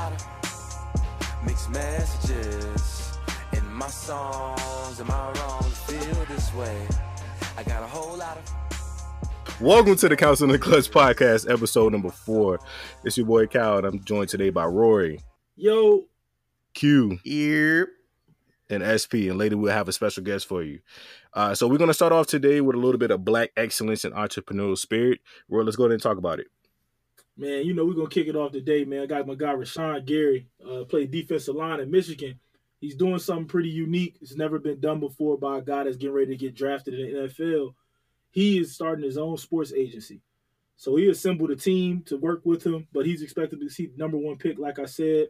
lot of mixed messages in my songs. Am I wrong to feel this way? I got a whole lot of. Welcome to the Council in the Clutch podcast, episode number four. It's your boy Cal, and I'm joined today by Rory, Yo, Q, Yep. and SP. And later we'll have a special guest for you. Uh, so we're gonna start off today with a little bit of black excellence and entrepreneurial spirit. Rory, let's go ahead and talk about it. Man, you know we're gonna kick it off today, man. I got my guy Rashan Gary, uh, played defensive line in Michigan. He's doing something pretty unique. It's never been done before by a guy that's getting ready to get drafted in the NFL. He is starting his own sports agency. So he assembled a team to work with him, but he's expected to see the number one pick, like I said.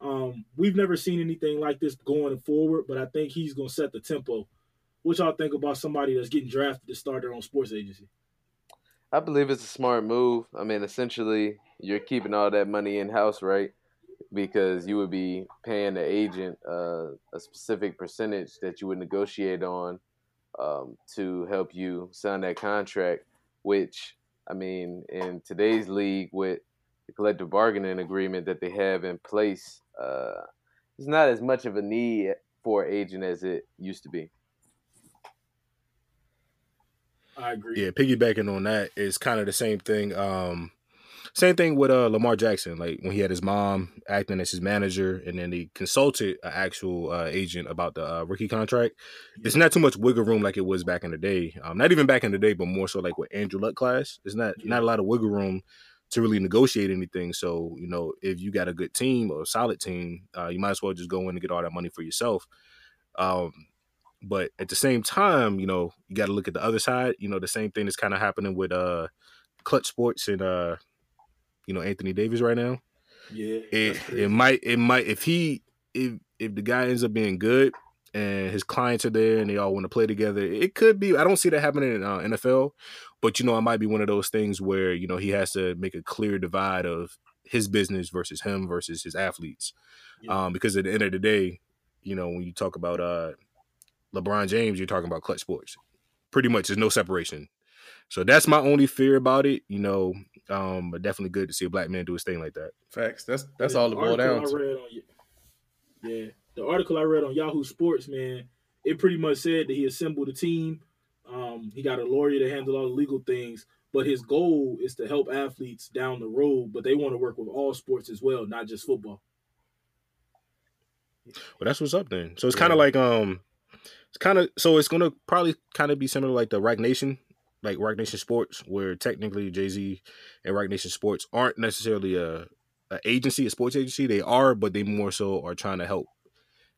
Um, we've never seen anything like this going forward, but I think he's gonna set the tempo. What y'all think about somebody that's getting drafted to start their own sports agency? I believe it's a smart move. I mean, essentially, you're keeping all that money in house, right? Because you would be paying the agent uh, a specific percentage that you would negotiate on um, to help you sign that contract. Which, I mean, in today's league, with the collective bargaining agreement that they have in place, uh, it's not as much of a need for agent as it used to be. I agree. Yeah, piggybacking on that is kind of the same thing. Um, same thing with uh, Lamar Jackson. Like when he had his mom acting as his manager, and then he consulted an actual uh, agent about the uh, rookie contract. It's not too much wiggle room like it was back in the day. Um, not even back in the day, but more so like with Andrew Luck class. It's not not a lot of wiggle room to really negotiate anything. So you know, if you got a good team or a solid team, uh, you might as well just go in and get all that money for yourself. Um, but at the same time, you know, you got to look at the other side. You know, the same thing is kind of happening with uh, Clutch Sports and uh, you know Anthony Davis right now. Yeah, It it might it might if he if if the guy ends up being good and his clients are there and they all want to play together, it could be. I don't see that happening in uh, NFL, but you know, it might be one of those things where you know he has to make a clear divide of his business versus him versus his athletes, Yeah. um, because at the end of the day, you know, when you talk about uh LeBron James, you're talking about clutch sports. Pretty much, there's no separation. So that's my only fear about it, you know. Um, but definitely good to see a black man do his thing like that. Facts. That's that's The all it boiled down to. on, yeah, the article I read on Yahoo Sports, man, it pretty much said that he assembled a team. Um, he got a lawyer to handle all the legal things, but his goal is to help athletes down the road. But they want to work with all sports as well, not just football. Well, that's what's up then. So it's kind of like um, it's kind of so it's gonna probably kind of be similar like the Roc Nation, like Roc Nation Sports, where technically Jay Z and Roc Nation Sports aren't necessarily a, a agency, a sports agency. They are, but they more so are trying to help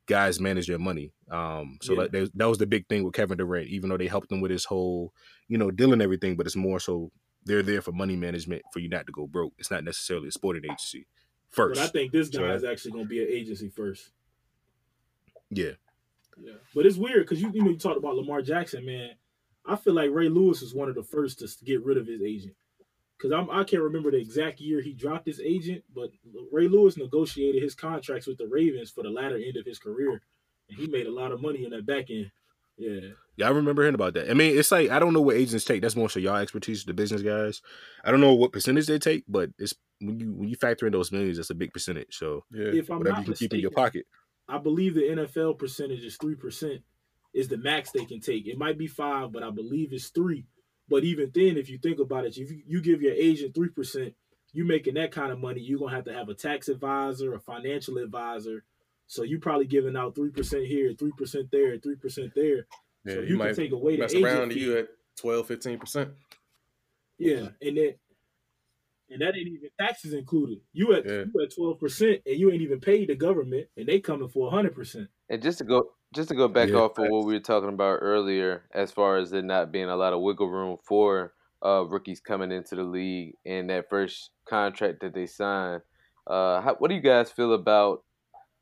guys manage their money. Um, so Yeah. that, that was the big thing with Kevin Durant, even though they helped him with his whole, you know, deal and everything. But it's more so they're there for money management for you not to go broke. It's not necessarily a sporting agency first. But I think this So guy that- is actually going to be an agency first. yeah. Yeah, but it's weird because you you know you talked about Lamar Jackson, man. I feel like Ray Lewis was one of the first to get rid of his agent because I'm I can't remember the exact year he dropped his agent, but Ray Lewis negotiated his contracts with the Ravens for the latter end of his career, and he made a lot of money in that back end. Yeah, Yeah, I remember hearing about that. I mean, it's like I don't know what agents take. That's more so y'all expertise, the business guys. I don't know what percentage they take, but it's when you when you factor in those millions, that's a big percentage. So Yeah. if I'm whatever not you can keep in your pocket. I believe the NFL percentage is three percent is the max they can take. It might be five, but I believe it's three. But even then, if you think about it, if you, give your agent three percent, you making that kind of money, you're gonna have to have a tax advisor, a financial advisor. So you're probably giving out three percent here, three percent there, three percent there. Yeah, so you, you, might can take away the mess agent around to fee. you at 12, 15 percent. Yeah, and then and that ain't even taxes included. You at Yeah. you at twelve percent, and you ain't even paid the government, and they coming for hundred percent. And just to go just to go back Yeah, off of what we were talking about earlier, as far as there not being a lot of wiggle room for uh, rookies coming into the league and that first contract that they sign, uh, how, what do you guys feel about?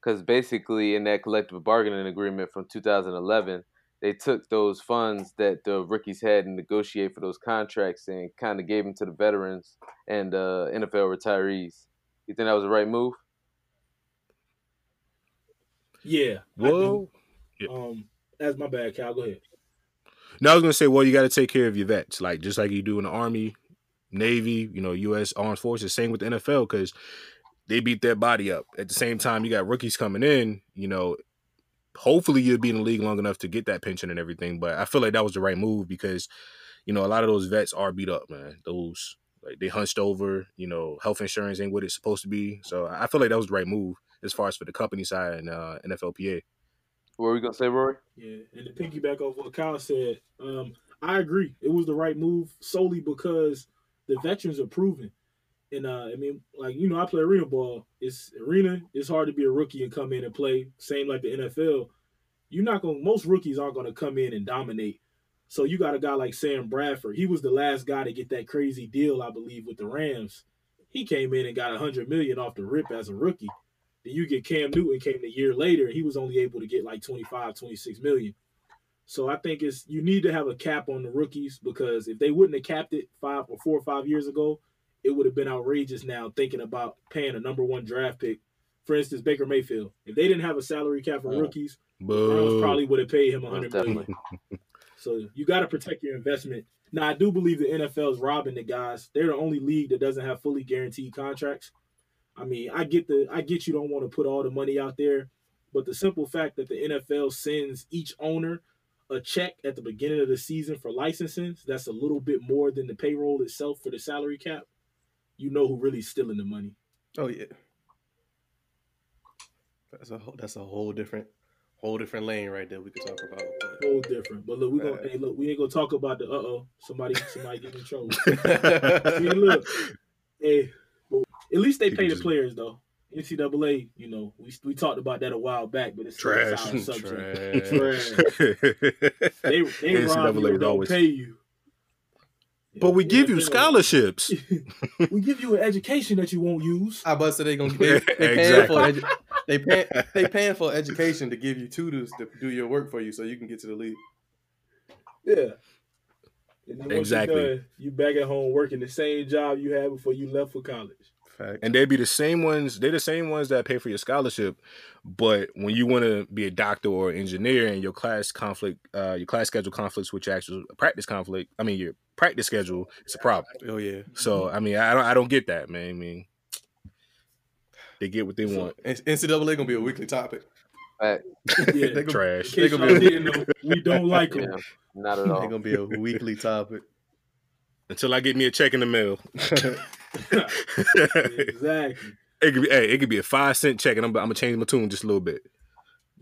Because basically, in that collective bargaining agreement from 2011, they took those funds that the rookies had and negotiate for those contracts and kind of gave them to the veterans and uh, NFL retirees. You think that was the right move? Yeah. I do. Well, Yeah. Um, that's my bad, Cal. Go ahead. No, I was gonna say, well, you got to take care of your vets, like just like you do in the Army, Navy, you know, U.S. Armed Forces. Same with the NFL, because they beat their body up. At the same time, you got rookies coming in. You know, hopefully you'll be in the league long enough to get that pension and everything. But I feel like that was the right move because you know a lot of those vets are beat up, man. Those like they hunched over. You know, health insurance ain't what it's supposed to be. So I feel like that was the right move as far as for the company side and uh, NFLPA. What were we gonna say, Rory? Yeah, and to piggyback off what Kyle said, um, I agree. It was the right move solely because the veterans are proven. And uh, I mean, like you know, I play arena ball. It's arena. It's hard to be a rookie and come in and play. Same like the NFL. You're not going. to Most rookies aren't going to come in and dominate. So you got a guy like Sam Bradford. He was the last guy to get that crazy deal, I believe, with the Rams. He came in and got a hundred million off the rip as a rookie. Then you get Cam Newton came a year later. And he was only able to get like 25, 26 million. So I think it's you need to have a cap on the rookies because if they wouldn't have capped it five or four or five years ago, it would have been outrageous now thinking about paying a number one draft pick. For instance, Baker Mayfield. If they didn't have a salary cap for rookies, the Browns probably would have paid him a hundred million. So you got to protect your investment. Now I do believe the NFL is robbing the guys. They're the only league that doesn't have fully guaranteed contracts. I mean, I get the I get you don't want to put all the money out there, but the simple fact that the NFL sends each owner a check at the beginning of the season for licensing, that's a little bit more than the payroll itself for the salary cap. You know who really stealing the money. Oh yeah. That's a whole, that's a whole different whole different lane right there we could talk about. Whole different. But look, we gonna Right. hey look, we ain't gonna talk about the uh oh somebody somebody get in trouble. See, look, hey, well, at least they People pay the just- players though. NCAA, you know, we we talked about that a while back, but it's Trash. subject. Trash. Trash. They they NCAA rob you is don't always- pay you. But we give you scholarships. we give you an education that you won't use. I busted they gonna they, they paying for edu- they pay, they paying for education to give you tutors to do your work for you so you can get to the league. Yeah. And then once you're Exactly. done, you back at home working the same job you had before you left for college. Fact. and they'd be the same ones. They're the same ones that pay for your scholarship. But when you want to be a doctor or engineer, and your class conflict, uh, your class schedule conflicts with your actual practice conflict. I mean, your practice schedule. It's a problem. Oh yeah. So mm-hmm. I mean, I don't, I don't get that, man. I mean, they get what they So, want. NCAA gonna be a weekly topic. Right. Yeah. they gonna, Trash. They gonna be- didn't know, we don't like them. Yeah, not at all. they all. gonna be a weekly topic. Until I get me a check in the mail. exactly. It could be, hey, it could be a five cent check, and I'm, I'm gonna change my tune just a little bit.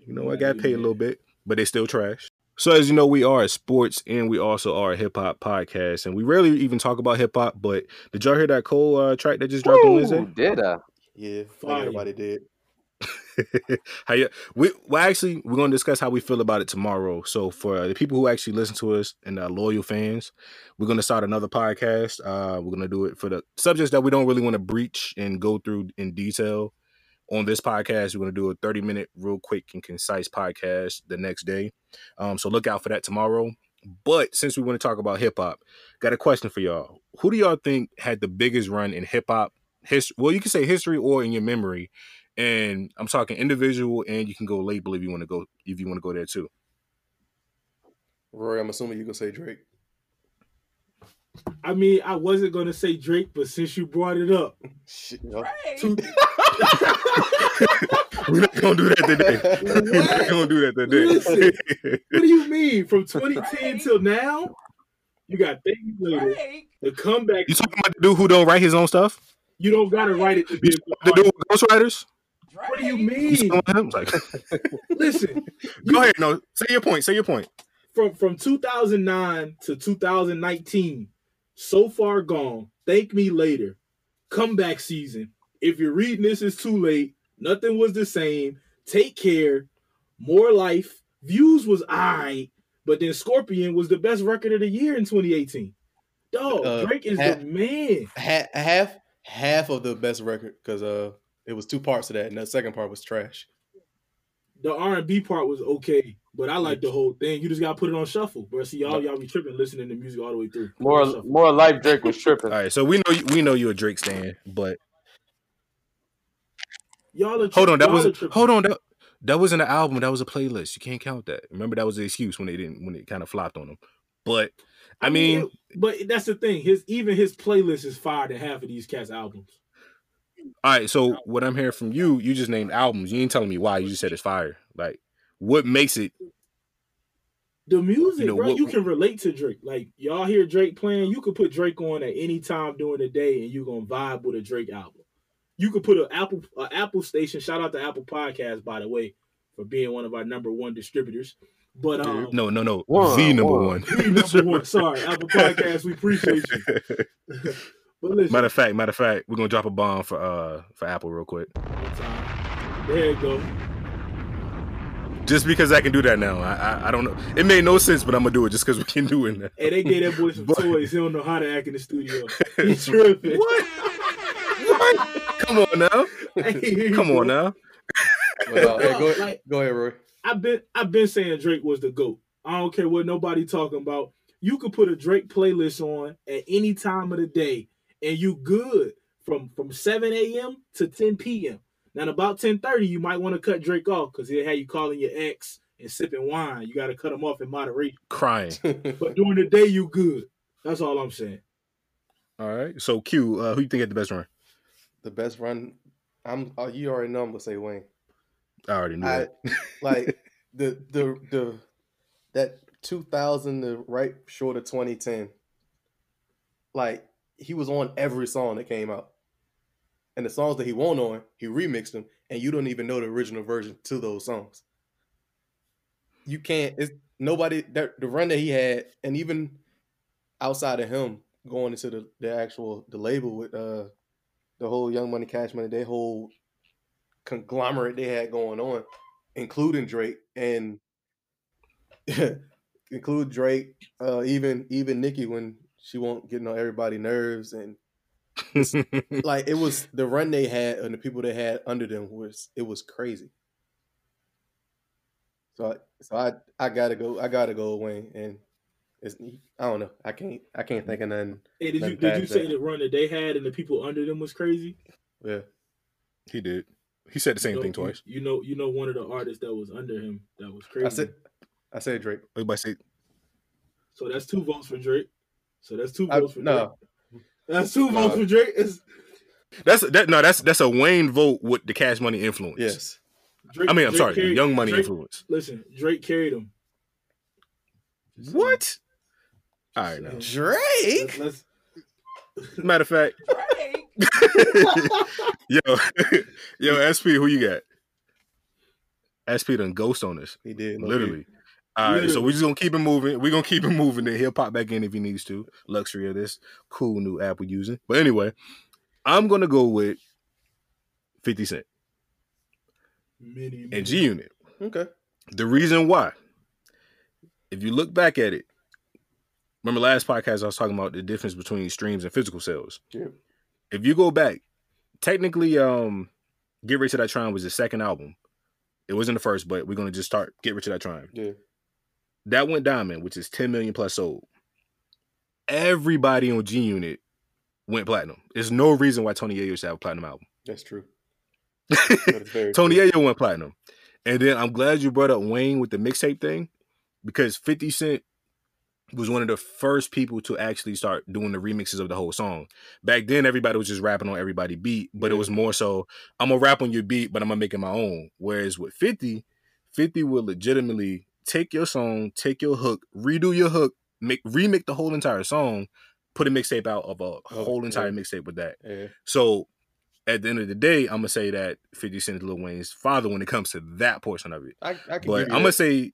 You know, I got paid a little bit, but they still trash. So as you know, we are a sports and we also are a hip hop podcast, and we rarely even talk about hip hop. But did y'all hear that Cole uh, track that just dropped on Ooh, Wednesday? did I? Yeah, Fire. like everybody did. how you, we well actually we're gonna discuss how we feel about it tomorrow. So for the people who actually listen to us and uh, loyal fans, we're gonna start another podcast. Uh, we're gonna do it for the subjects that we don't really want to breach and go through in detail. On this podcast, we're gonna do a 30 minute, real quick and concise podcast the next day. Um, so look out for that tomorrow. But since we want to talk about hip hop, got a question for y'all. Who do y'all think had the biggest run in hip hop history? Well, you can say history or in your memory and I'm talking individual, and you can go label if you want to go if you want to go there too. Rory, I'm assuming you gonna say Drake. I mean, I wasn't gonna say Drake, but since you brought it up, Shit, yo. two, We're not gonna do that today. We're not gonna do that Listen. today. what do you mean? From 2010 till now, you got Thank You Later, the comeback. you talking about the dude who don't write his own stuff? You don't gotta write it to be You a good the dude with ghostwriters? What do you You mean? talking about him? Like, Listen, go ahead. No, say your point. Say your point. from from 2009 to 2019, so far gone. Thank me later. Comeback season. If you're reading this, it's too late. Nothing was the same. Take care. More life. Views was I, but then Scorpion was the best record of the year in 2018. Dog, Uh, Drake is ha- the man. Ha- half half of the best record because uh it was two parts of that, and the second part was trash. The R&B part was okay, but I like the whole thing. You just gotta put it on shuffle, bro. See y'all, y'all be tripping listening to music all the way through. Put it on More, more life. Drake was tripping. All right, so we know you, we know you're a Drake stan, but Y'all are hold on, that was hold on that that wasn't an album. That was a playlist. You can't count that. Remember that was the excuse when they didn't when it kind of flopped on them. But I mean, it- but that's the thing. His even his playlist is fired in half of these cats' albums. All right, so what I'm hearing from you, you just named albums. You ain't telling me why. You just said it's fire. Like, what makes it? The music, You know, bro, what- you can relate to Drake. Like y'all hear Drake playing, you could put Drake on at any time during the day, and you're gonna vibe with a Drake album. You could put an Apple a Apple station. Shout out to Apple Podcast, by the way, for being one of our number one distributors. But um, No, no, no. One, the number one. one. we number one. Sorry, Apple Podcast. We appreciate you. But listen, matter of fact, matter of fact, we're gonna drop a bomb for uh for Apple real quick. there you go. Just because I can do that now. I I, I don't know. It made no sense, but I'm gonna do it just because we can do it now. Hey, they gave that boy some But- toys. He don't know how to act in the studio. He's tripping. What? What? Come on now. Hey, Come on now. But, uh, hey, go, Like- go ahead, Roy. I've been I've been saying Drake was the GOAT. I don't care what nobody talking about. You could put a Drake playlist on at any time of the day and you good from from 7 a.m. to 10 p.m. Now at about 10:30, you might want to cut Drake off because he'll have you calling your ex and sipping wine. You gotta cut him off in moderation. Crying. But during the day, you good. That's all I'm saying. All right. So Q, uh, who you think had the best run? the best run. I'm. Uh, you already know I'm gonna say Wayne. I already knew I that. like the the the that 2000 the right short of 2010. Like he was on every song that came out, and the songs that he won on, he remixed them, and you don't even know the original version to those songs. You can't. It's nobody that the run that he had, and even outside of him going into the the actual the label with uh the whole Young Money Cash Money, their whole conglomerate they had going on, including Drake and include Drake, uh, even even Nicki when she won't get on everybody nerves and like it was the run they had and the people they had under them was it was crazy. So I, so I I gotta go I gotta go Wayne and it's I don't know I can't I can't think of nothing Hey, did you did you say that. the run that they had and the people under them was crazy? yeah he did. He said the same You know- thing twice. You, you know, you know one of the artists that was under him that was crazy. I said I said Drake Everybody say So that's two votes for Drake. So that's two I, votes for Drake. No That's two No. votes for Drake. It's that's that. No, that's that's a Wayne vote with the Cash Money influence. yes Drake, I mean, I'm Drake sorry, carried- Young Money Drake- influence. Listen, Drake carried him. What? All right, now. Drake Let's, Matter of fact, yo, yo, SP, who you got? SP done ghost on us, he did no, literally. All right, so we're just gonna keep it moving. We're gonna keep it moving. Then he'll pop back in if he needs to. Luxury of this cool new app we're using. But anyway, I'm gonna go with 50 Cent mini, and G Unit. okay The reason why, if you look back at it, remember last podcast I was talking about the difference between streams and physical sales. Yeah. If you go back, technically, um, Get Rich or Die Trying was the second album. It wasn't the first, but we're gonna just start Get Rich or Die Trying. yeah That went diamond, which is 10 million plus sold. Everybody on G Unit went platinum. There's no reason why Tony Yayo should have a platinum album. that's true That Tony true. Yayo went platinum. And then I'm glad you brought up Wayne with the mixtape thing because 50 Cent was one of the first people to actually start doing the remixes of the whole song. Back then, everybody was just rapping on everybody beat, but it was more so I'm gonna rap on your beat, but I'm gonna make it my own. Whereas with 50, 50 will legitimately take your song, take your hook, redo your hook, make remake the whole entire song, put a mixtape out of a whole entire yeah. mixtape with that. yeah So at the end of the day, I'm gonna say that 50 Cent is Lil Wayne's father when it comes to that portion of it. I, I But I'm gonna say,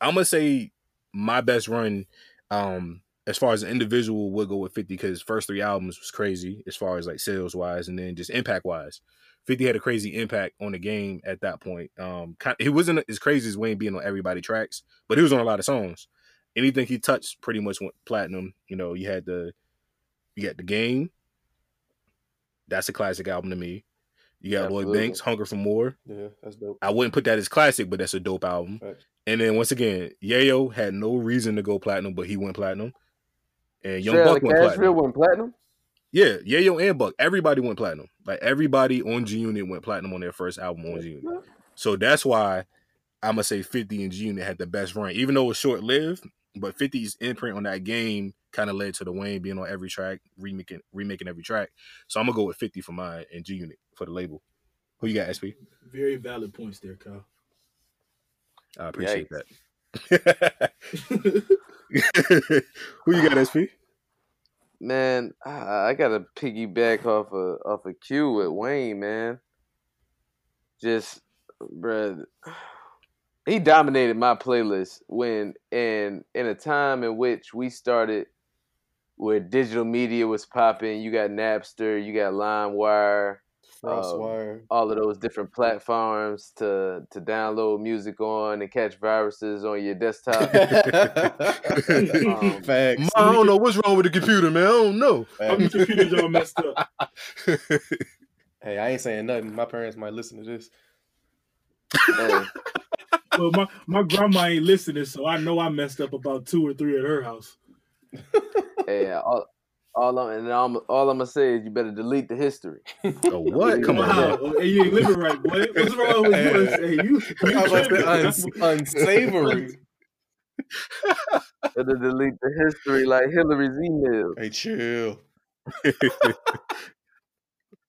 I'm gonna say my best run, um, as far as an individual would go with 50 because first three albums was crazy as far as like sales wise and then just impact wise. 50 had a crazy impact on the game at that point. Um, kind he wasn't as crazy as Wayne being on everybody tracks, but he was on a lot of songs. Anything he touched pretty much went platinum. You know, you had the you got the game. That's a classic album to me. You got Lloyd Absolutely. Banks, Hunger for More. yeah that's dope I wouldn't put that as classic, but that's a dope album. Right. And then once again, Yayo had no reason to go platinum, but he went platinum. And Young Straight Buck went Cashville platinum. went platinum. Yeah, Yayo and Buck, everybody went platinum. Like everybody on G Unit went platinum on their first album on G Unit. So that's why I'm gonna say 50 and G Unit had the best run, even though it was short lived. But 50's imprint on that game kind of led to the Wayne being on every track, remaking remaking every track. So I'm gonna go with 50 for mine and G Unit for the label. Who you got, SP? Very valid points there, Kyle. I appreciate Yikes. that. Who you got, SP? Man, I, gotta piggyback off of off of Q with Wayne, man. Just, bruh, he dominated my playlist when and in a time in which we started where digital media was popping. You got Napster, you got LimeWire, Frostwire. all of those different platforms to to download music on and catch viruses on your desktop. Um, Facts. I don't know what's wrong with the computer, man. I don't know. How many computers y'all messed up? Hey, I ain't saying nothing. My parents might listen to this. hey, Well, my, my grandma ain't listening, so I know I messed up about two or three at her house. hey, all, all I'm, and all, I'm- all I'm gonna say is you better delete the history. Oh, what? Come on, Wow, hey, you ain't living right, boy. What's wrong with you? Hey, you, you I was like, tripping. uns- unsavory. Better delete the history like Hillary's email. Hey, chill.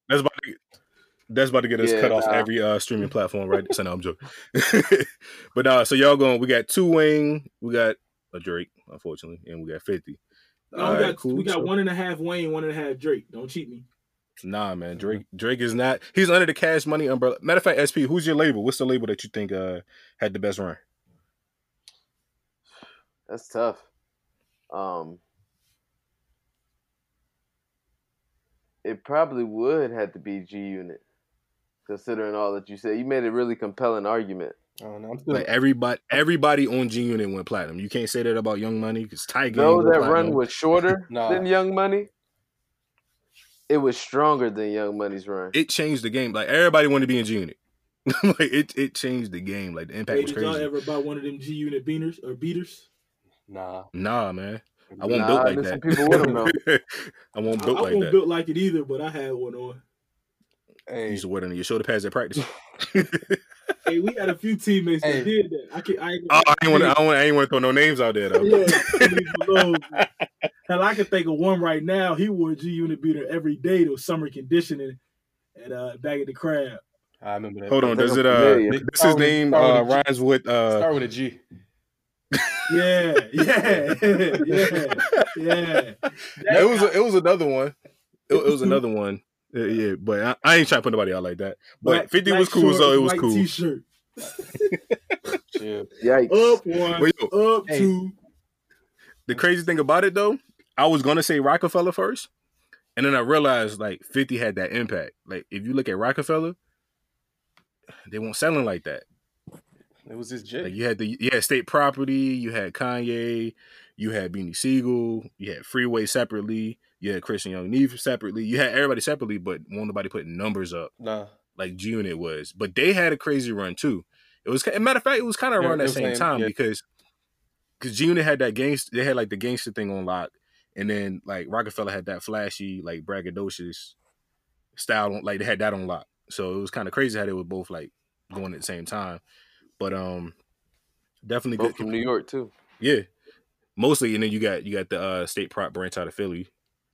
That's about to that's about to get us Yeah, cut off every uh streaming platform, right? So no, I'm joking. but uh so y'all going we got two wing, we got a Drake, unfortunately, and we got 50. No, we Alright, got cool. we got So- one and a half Wayne, one and a half Drake. Don't cheat me. Nah, man. Drake Drake is not he's under the cash money umbrella. Matter of fact, SP, who's your label? What's the label that you think uh had the best run? That's tough. Um, it probably would have to be G Unit, considering all that you said. You made a really compelling argument. I don't know. Still. Like everybody everybody on G Unit went platinum. You can't say that about Young Money because Tiger Though ain't go that run was shorter Nah. than Young Money, it was stronger than Young Money's run. it changed the game. Like everybody wanted to be in G Unit. like it it changed the game. Like the impact Hey, was did y'all crazy. ever buy one of them G Unit beaners or beaters? nah. Nah, man. I won't Nah, built like that. some people with 'em, though. I won't I, built I like wasn't that. built like it either, but I had one on. You Hey, used to wear it on your shoulder pads at practice. Hey, we had a few teammates that did that. I can I ain't oh, I ain't want to. I, don't wanna- I ain't want to throw no names out there though. Yeah, leave. Hell, I can think of one right now. He wore a G Unit beater every day to summer conditioning and uh back at the crab. I remember that. Hold on, does it? Uh, familiar. this his with- name uh, with rhymes with uh. Start with a G. Yeah, yeah, yeah, yeah. It was it was another one. It, it was another one. Yeah, yeah, but I, I ain't trying to put nobody out like that. But Black- Fifty black was cool, so it was cool. T-shirt. Chill. Yikes! Up one, yo, up Hey. two. the crazy thing about it though, I was gonna say Rockefeller first, and then I realized like Fifty had that impact. Like if you look at Rockefeller, they weren't selling like that. It was his J. Like you had the you had state property, you had Kanye, you had Beanie Sigel, you had Freeway separately, you had Christian Young Neve separately, you had everybody separately, but won't nobody put numbers up nah. like G Unit was. But they had a crazy run too. It was, a matter of fact, it was kind of Yeah, around it that same same, time yeah. because because G Unit had that gangster, they had like the gangster thing on lock, and then like Rockefeller had that flashy like braggadocious style, on, like they had that on lock. So it was kind of crazy how they were both like going at the same time. But um, definitely Both good. from New York too. Yeah, mostly, and then you got you got the uh, state prop branch out of Philly.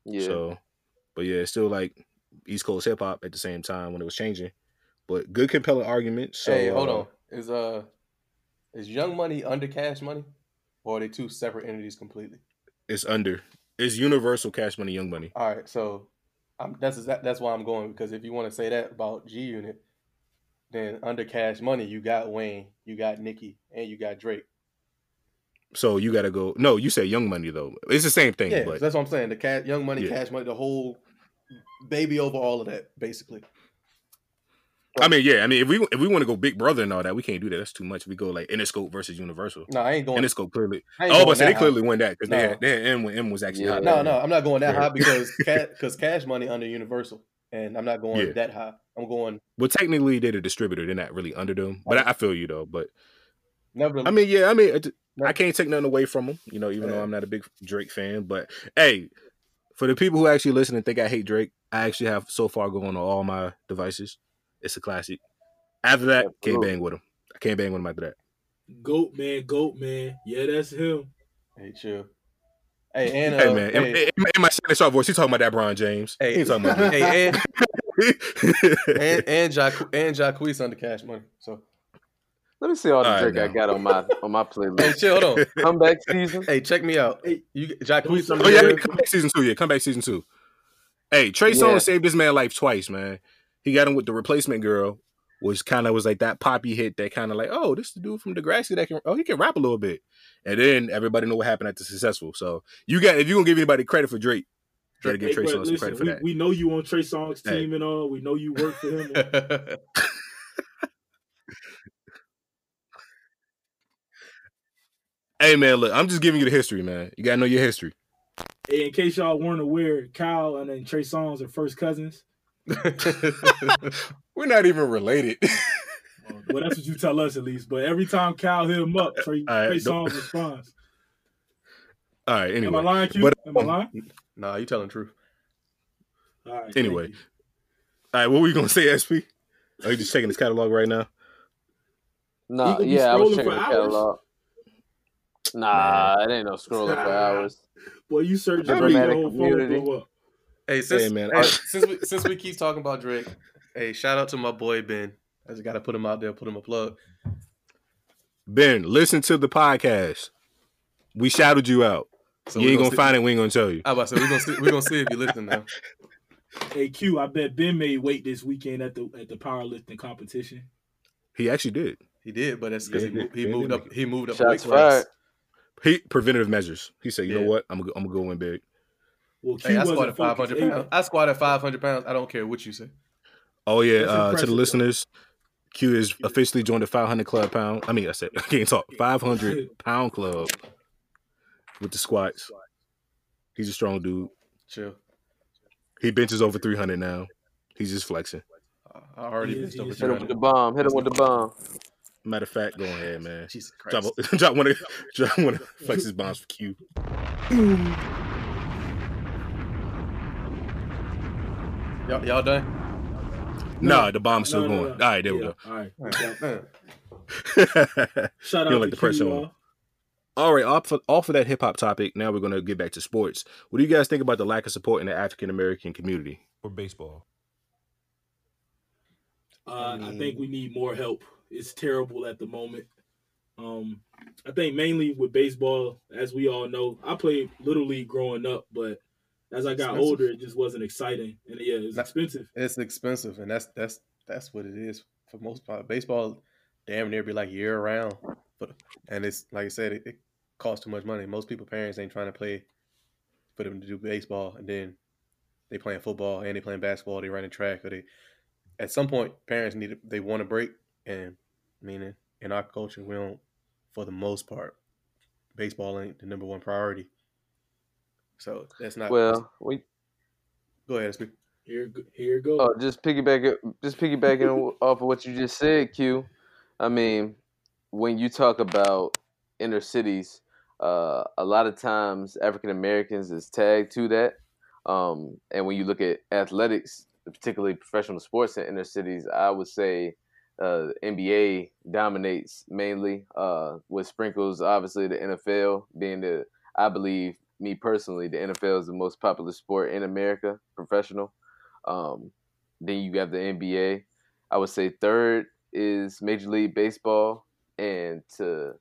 Yeah. So, but yeah, it's still like East Coast hip hop at the same time when it was changing. But good, compelling argument. So, hey, hold uh, on. Is uh is Young Money under Cash Money, or are they two separate entities completely? It's under. It's Universal Cash Money, Young Money. All right, so I'm, that's that's why I'm going because if you want to say that about G Unit, then under Cash Money you got Wayne, you got Nicki, and you got Drake. So you got to go. No, you say Young Money though. It's the same thing. Yeah, but that's what I'm saying. The cash, Young Money, Yeah. Cash Money, the whole baby over all of that, basically. I mean, yeah. I mean, if we if we want to go Big Brother and all that, we can't do that. That's too much. We go like Interscope versus Universal. No, I ain't going. Interscope clearly. Oh, but they high. clearly won that because they No. had they had M when M was actually Yeah. hot. No, no. I'm not going that Yeah. high because because Cash Money under Universal, and I'm not going that high. I'm going Well, technically they're the distributor. They're not really under them. But I, I feel you though. But nevertheless. I mean, yeah. I mean, it, I can't take nothing away from him. You know, even though I'm not a big Drake fan. But hey, for the people who actually listen and think I hate Drake, I actually have so far going on all my devices. It's a classic. After that, can't bang with him. I can't bang with him after that. Goat man, goat man. Yeah, that's him. hey, chill. Hey, and uh, hey man, hey, in, in, in my Shannon Sharpe voice, he talking about that Bron James. Hey. he talking about that. hey, and and and Jacque- and Jacquees under cash money. So Let me see all the All right, Drake I got on my on my playlist. hey, chill, hold on. Comeback season. Hey, check me out. Hey, You Jacquees under oh yeah, cash. come back season two. Yeah, come back season two. Hey, Trey Yeah. Songz saved this man life twice, man. He got him with the replacement girl, which kind of was like that poppy hit that kind of like, oh, this is the dude from Degrassi that can, oh, he can rap a little bit. And then everybody know what happened at the successful. So you got, if you gonna give anybody credit for Drake, you gotta give Hey, Trey Songz credit for we, that. we know you on Trey Songz Hey. team and all. We know you work for him. Hey man, look, I'm just giving you the history, man. You gotta know your history. Hey, in case y'all weren't aware, Kyle and then Trey Songz are first cousins. We're not even related. Well, that's what you tell us at least. But every time Kyle hit him up, Trey, All right, Trey don't- Songz responds. All right, Anyway, Am I anyway. lying, Q? But, Am I lying? nah, you telling the truth. All right. anyway. All right, what were you gonna say, SP? Are you just checking his catalog right now? Nah, yeah, I was checking for the hours? catalog. Nah, it ain't no scrolling for hours. Well, you search I Drake, your whole phone Community. blow up. Hey, since Hey, man, hey, I- since we since we keep talking about Drake, hey, shout out to my boy Ben. I just gotta put him out there, put him a plug. Ben, listen to the podcast. We shouted you out. So you we ain't gonna see- find it. We ain't gonna tell you. I about to say we're gonna see we're gonna see if you listen now. Hey Q, I bet Ben made weight this weekend at the at the powerlifting competition. He actually did. He did, but that's because he, Yeah, mo- he yeah, moved up. He moved up. Shots weight class. Fired. He preventative measures. He said, "You know what? I'm gonna I'm gonna go in big." Well, Hey, I wasn't squatted five focused. hundred pounds. I squatted five hundred pounds. I don't care what you say. Oh yeah, uh, to the listeners, Q is officially joined the 500 club pound. I mean, I said I can't talk. 500 pound club with the squats. He's a strong dude. Chill. He benches over 300 now. He's just flexing. I I already He is- missed he over is Hit him with the bomb. Hit him with the bomb. Matter of fact, go ahead, man. Jesus Drop, Christ. drop one of drop one of flex his bombs for Q. Y'all, y'all done? Nah, the bomb's still No, no, going. no. All right, there Yeah, All right. Man. we Shout out don't to like the pressure on y'all. All right, off of, off of that hip hop topic, now we're gonna get back to sports. What do you guys think about the lack of support in the African American community for baseball? Uh, I think we need more help. It's terrible at the moment. Um, I think mainly with baseball, as we all know, I played little league growing up, but as I got Expensive. older, it just wasn't exciting, and yeah, it's expensive. It's expensive, and that's that's that's what it is for most part. Baseball, damn near be like year round, but and it's like I said, it, it costs too much money. Most people parents ain't trying to play for them to do baseball, and then they playing football and they playing basketball, they running track, or they at some point parents need they want a break, and meaning in our culture we don't, for the most part, baseball ain't the number one priority. So that's not Well, we Go ahead, speak. Here, here go. Oh, just piggyback just piggybacking off of what you just said, Q. I mean, when you talk about inner cities, uh, a lot of times African Americans is tagged to that. Um, and when you look at athletics, particularly professional sports in inner cities, I would say uh, NBA dominates mainly, uh, with sprinkles, obviously the NFL being the, I believe, me personally, the NFL is the most popular sport in America, professional. Um, then you have the NBA. I would say third is Major League Baseball, and to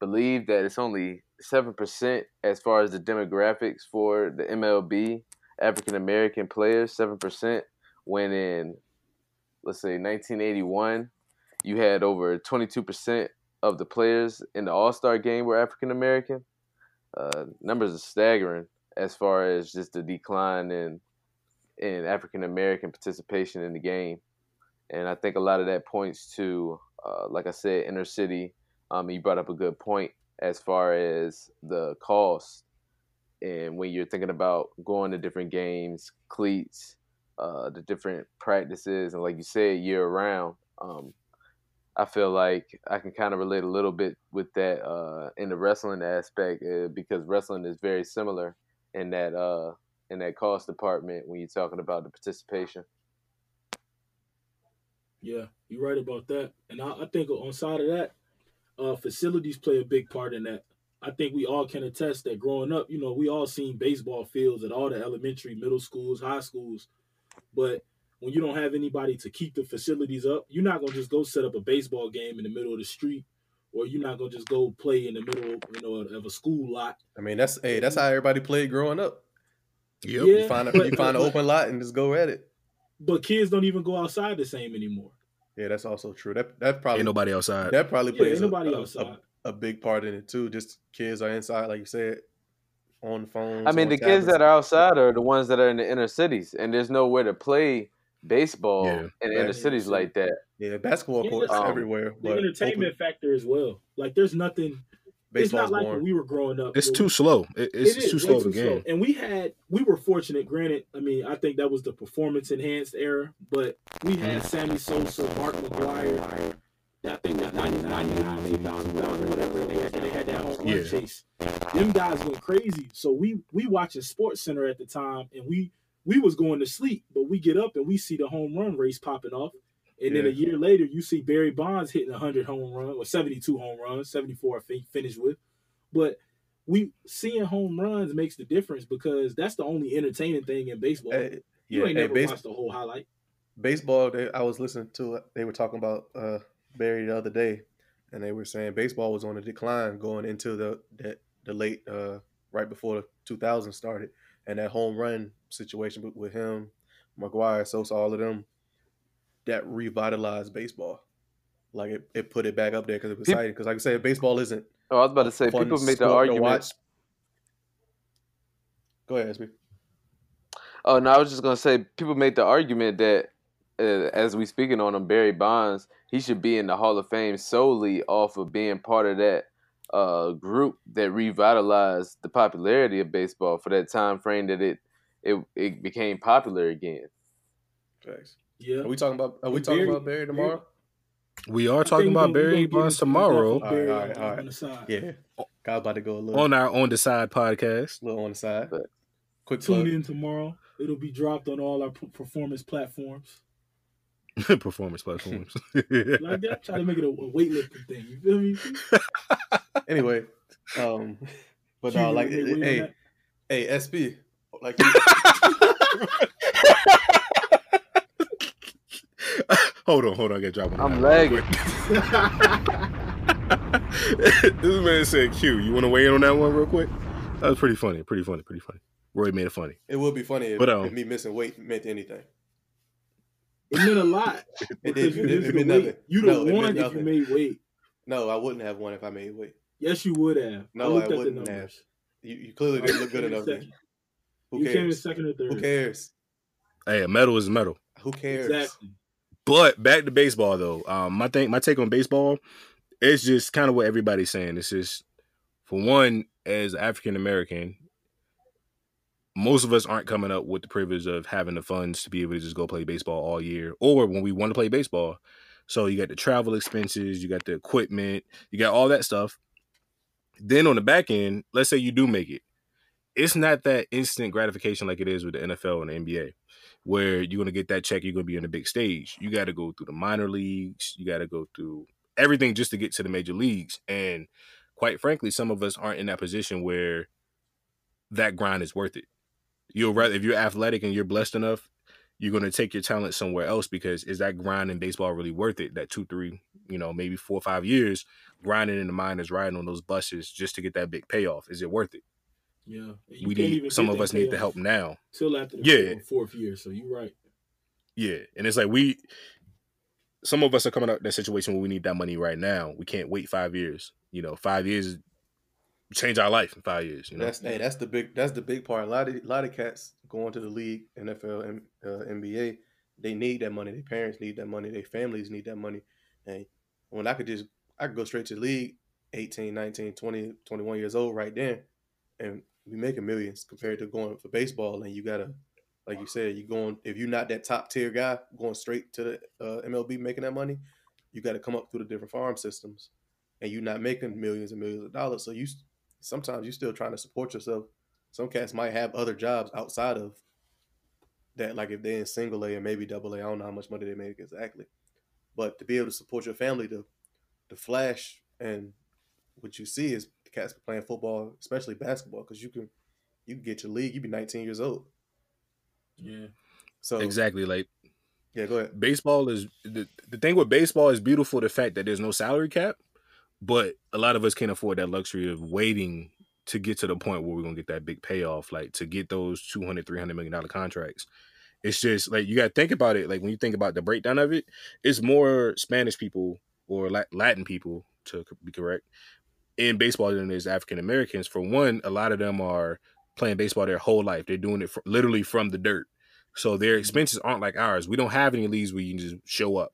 believe that it's only seven percent as far as the demographics for the MLB African American players, seven percent. When in let's say 1981, you had over 22 percent of the players in the All Star game were African American. Uh, numbers are staggering as far as just the decline in in African American participation in the game, and I think a lot of that points to, uh, like I said, inner city. Um, you brought up a good point as far as the cost, and when you're thinking about going to different games, cleats, uh, the different practices, and like you said, year round. Um, I feel like I can kind of relate a little bit with that uh, in the wrestling aspect uh, because wrestling is very similar in that uh, in that cost department when you're talking about the participation. Yeah, you're right about that. And I, I think on side of that, uh, facilities play a big part in that. I think we all can attest that growing up, you know, we all seen baseball fields at all the elementary, middle schools, high schools. But when you don't have anybody to keep the facilities up, you're not gonna just go set up a baseball game in the middle of the street, or you're not gonna just go play in the middle, you know, of a school lot. I mean, that's hey, that's how everybody played growing up. Yep. Yeah. You find a, but- you find an open lot and just go at it. But kids don't even go outside the same anymore. Yeah, that's also true. That that probably Ain't nobody outside. that probably plays ain't a, nobody a- a- outside. a big part in it too. Just kids are inside, like you said, on the phones. I mean, on the kids that are outside are the ones that are in the inner cities, and there's nowhere to play baseball Yeah. in the Right. inner cities like that. yeah, basketball Yeah, courts um, everywhere, The but entertainment open- factor as well. Like there's nothing. It's baseball's not like when we were growing up. It's too slow. It, it's, It it's too slow way of a slow. game. And we had we were fortunate. Granted, I mean, I think that was the performance enhanced era, but we had Mm-hmm. Sammy Sosa, Mark McGwire. I think that 99, 2000, whatever Yeah. chase. Them guys went crazy. So we we watching Sports Center at the time, and we we was going to sleep, but we get up and we see the home run race popping off. And then a year later, you see Barry Bonds hitting 100 home run or 72 home runs, 74 I think finished with. But we seeing home runs makes the difference because that's the only entertaining thing in baseball. Hey, you yeah, ain't never base- watched the whole highlight. baseball. They, I was listening to it. They were talking about uh, Barry the other day, and they were saying baseball was on a decline going into the the, the late uh, right before the 2000 started, and that home run situation with, him, McGwire, Sosa, all of them, that revitalized baseball. Like it, it put it back up there because it was exciting. Because like I said, baseball isn't Oh, I was about to say, people make the argument. Go ahead, SB. Oh no, I was just gonna say people make the argument that uh, as we speaking on him, Barry Bonds, he should be in the Hall of Fame solely off of being part of that uh, group that revitalized the popularity of baseball for that time frame that it it, it became popular again. Thanks. Yeah. Are we talking about? Are we talking Barry- about Barry tomorrow? We are talking about we gonna- we Barry gonna Bonds tomorrow All right, all right, on- all right. on the side. Yeah. God about to go a little, on our On the Side podcast. little on the side. But- Quick Tune plug. in tomorrow. It'll be dropped on all our performance platforms. Performance platforms. Like that, try to make it a, a weightlifting thing. You feel me? Anyway, um, but Q, no, like, wanna weigh in on hey, that? hey, SB, like, hold on, hold on. I got to drop one. I'm lagging. this man said Q. You want to weigh in on that one real quick? That was pretty funny. Pretty funny. Pretty funny. Roy made it funny. it would be funny if, But, um, if me missing weight meant anything. It meant a lot. It Because did. you It, missed it the meant weight. nothing. You'd No, have won if you made weight. No, I wouldn't have won if I made weight. Yes, you would have. No, I I wouldn't have. You, you clearly didn't look good You came in enough. Who You came in cares? second or third. Who cares? Hey, a medal is a medal. Who cares? Exactly. But back to baseball though. Um, my thing, my take on baseball, it's just kind of what everybody's saying. It's just, for one, as African American, most of us aren't coming up with the privilege of having the funds to be able to just go play baseball all year, or when we want to play baseball. So you got the travel expenses, you got the equipment, you got all that stuff. Then on the back end, let's say you do make it, it's not that instant gratification like it is with the NFL and the NBA where you're going to get that check, you're going to be on the big stage. You got to go through the minor leagues, you got to go through everything just to get to the major leagues. And quite frankly, some of us aren't in that position where that grind is worth it. You'll rather, if you're athletic and you're blessed enough, you're going to take your talent somewhere else because is that grind in baseball really worth it? That two, three, you know, maybe four or five years grinding in the minors, riding on those buses just to get that big payoff. Is it worth it? Yeah. You we need some of us need the help now. Till after the Yeah. fourth, year. So you're right. Yeah, and it's like we, some of us are coming out that situation where we need that money right now. We can't wait five years. You know, five years change our life in five years. You know, That's hey, that's the big that's the big part. A lot of a lot of cats going to the league, NFL, and uh, NBA. They need that money. Their parents need that money. Their families need that money. And when I could just I could go straight to the league, 18, 19, 20, 21 years old right then, and be making millions compared to going for baseball. And you gotta, like you said, you going if you're not that top tier guy going straight to the uh, MLB making that money, you got to come up through the different farm systems, and you're not making millions and millions of dollars. So you sometimes you're still trying to support yourself. Some cats might have other jobs outside of that, like if they're in single A and maybe double A. I don't know how much money they make exactly, but to be able to support your family, to to flash and what you see is the cats playing football, especially basketball, because you can you can get your league. You be 19 years old, Yeah. so exactly. Like Yeah, go ahead. baseball is the, the thing with baseball is beautiful the fact that there's no salary cap but a lot of us can't afford that luxury of waiting to get to the point where we're going to get that big payoff like to get those 200 300 million dollar contracts. It's just like you got to think about it like when you think about the breakdown of it it's more spanish people or latin people to be correct in baseball than there's african americans for one a lot of them are playing baseball their whole life. They're doing it fr- literally from the dirt. So their mm-hmm. expenses aren't like ours. We don't have any leagues where you can just show up.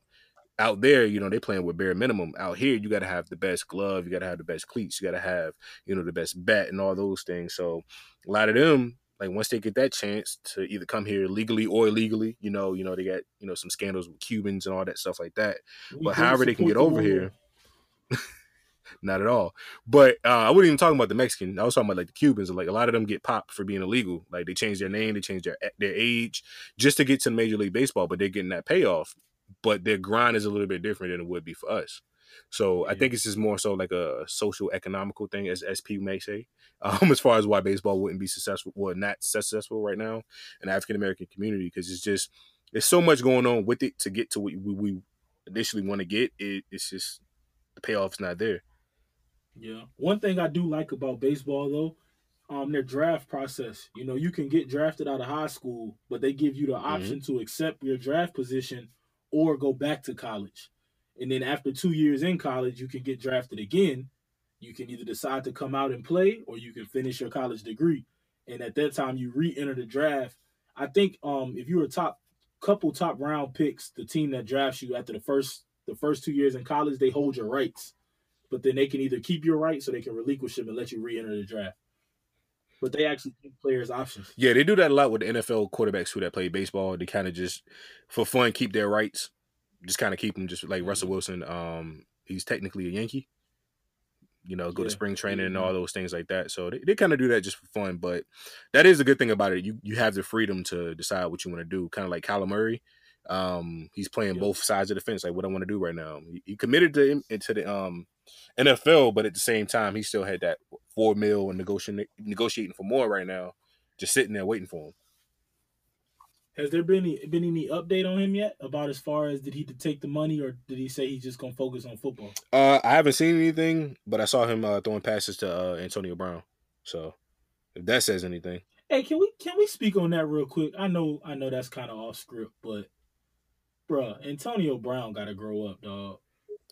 Out there, you know, they playing with bare minimum. Out here, you got to have the best glove, you got to have the best cleats, you got to have, you know, the best bat and all those things. So a lot of them, like once they get that chance to either come here legally or illegally, you know, you know, they got you know some scandals with Cubans and all that stuff like that. We But however they can get over here, not at all. But uh, I wasn't even talking about the Mexican. I was talking about like the Cubans. Like a lot of them get popped for being illegal. Like they change their name, they change their their age just to get to Major League Baseball, but they're getting that payoff. But their grind is a little bit different than it would be for us. So I think it's just more so like a social economical thing, as SP may say, um, as far as why baseball wouldn't be successful, well, not successful right now in the African American community, because it's just there's so much going on with it to get to what we, we initially want to get. It, it's just the payoff's not there. Yeah. One thing I do like about baseball though, um, their draft process. You know, you can get drafted out of high school, but they give you the option to accept your draft position or go back to college. And then after two years in college, you can get drafted again. You can either decide to come out and play or you can finish your college degree. And at that time you re-enter the draft. I think um if you're a top couple top round picks, the team that drafts you after the first the first two years in college, they hold your rights but then they can either keep your rights or they can relinquish them and let you re-enter the draft. But they actually give players options. Yeah, they do that a lot with the NFL quarterbacks who that play baseball. They kind of just for fun keep their rights, just kind of keep them. Just like Russell Mhm. Wilson, um, he's technically a Yankee. You know, go to spring training and all those things like that. So they, they kind of do that just for fun. But that is a good thing about it. You you have the freedom to decide what you want to do. Kind of like Kyler Murray. Um, he's playing Yeah. both sides of the fence. Like what I want to do right now. He, he committed to to the um NFL, but at the same time, he still had that four mil and negotiating negotiating for more right now, just sitting there waiting for him. Has there been any, been any update on him yet about as far as did he to take the money or did he say he's just gonna focus on football? Uh, I haven't seen anything, but I saw him uh, throwing passes to uh, Antonio Brown. So if that says anything, Hey, can we can we speak on that real quick? I know I know that's kind of off script, but bruh, Antonio Brown got to grow up, dog.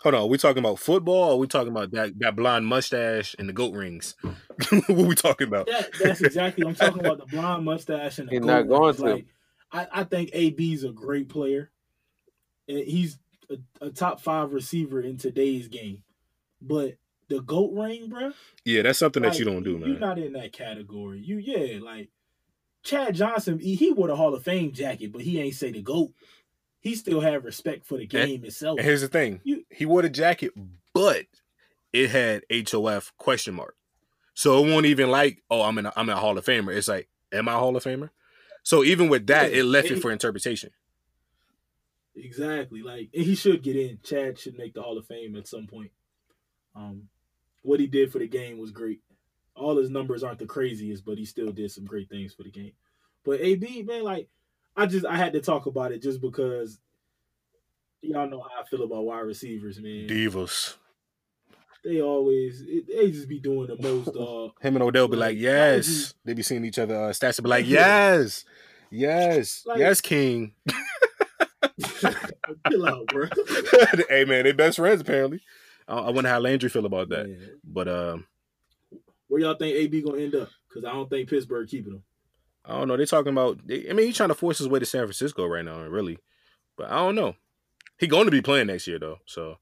Hold on. Are we talking about football? Or are we talking about that that blonde mustache and the goat rings? Hmm. what we talking about? That, that's exactly I'm talking about the blonde mustache and the He's goat not going rings. to. Like, I, I think AB's a great player. And he's a, a top five receiver in today's game. But the goat ring, bruh, Yeah, that's something that you don't do, man. You're not in that category. You yeah, like Chad Johnson, he, he wore the Hall of Fame jacket, but he ain't say the goat. He still had respect for the game itself. And here's the thing: You- he wore the jacket, but it had HOF question mark. So it won't even like, oh, I'm in, a, I'm a Hall of Famer. It's like, am I a Hall of Famer? So even with that, it left it for interpretation. Exactly. Like and he should get in. Chad should make the Hall of Fame at some point. Um what he did for the game was great. All his numbers aren't the craziest, but he still did some great things for the game. But AB, man, like I just I had to talk about it just because y'all know how I feel about wide receivers, man. Divas. They always it, they just be doing the most dog. Him and Odell be Like, like, how would yes. They be seeing each other uh, stats and be like, Yeah. yes, yes, Like- yes, King. Chill out, bro. hey man, they best friends apparently. I, I wonder how Landry feel about that. Man, But um, Where y'all think AB gonna end up? Because I don't think Pittsburgh keeping him. I don't know. They're talking about. They, I mean, he's trying to force his way to San Francisco right now, really. But I don't know. He going to be playing next year though. So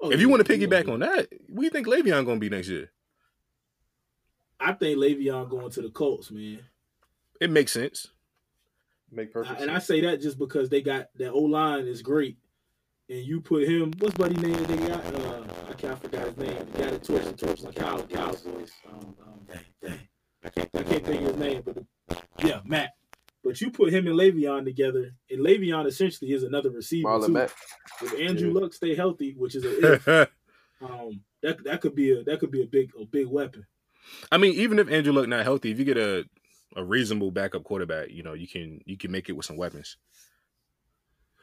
Oh, if you want to piggyback on that, what do you think Le'Veon going to be next year? I think Le'Veon going to the Colts, man. It makes sense. Make I- perfect and I say that just because they got that O line is great, and you put him. What's buddy name they got? Uh, I can't forgot his name. The guy that torched and torched the cow, Cowboys. Um, um, dang, dang. I can't, I can't think of his name, but yeah, Matt. But you put him and Le'Veon together, and Le'Veon essentially is another receiver Marlon too. Mack. If Andrew Yeah. Luck stay healthy, which is a if, um, that that could be a that could be a big a big weapon. I mean, even if Andrew Luck not healthy, if you get a a reasonable backup quarterback, you know, you can you can make it with some weapons.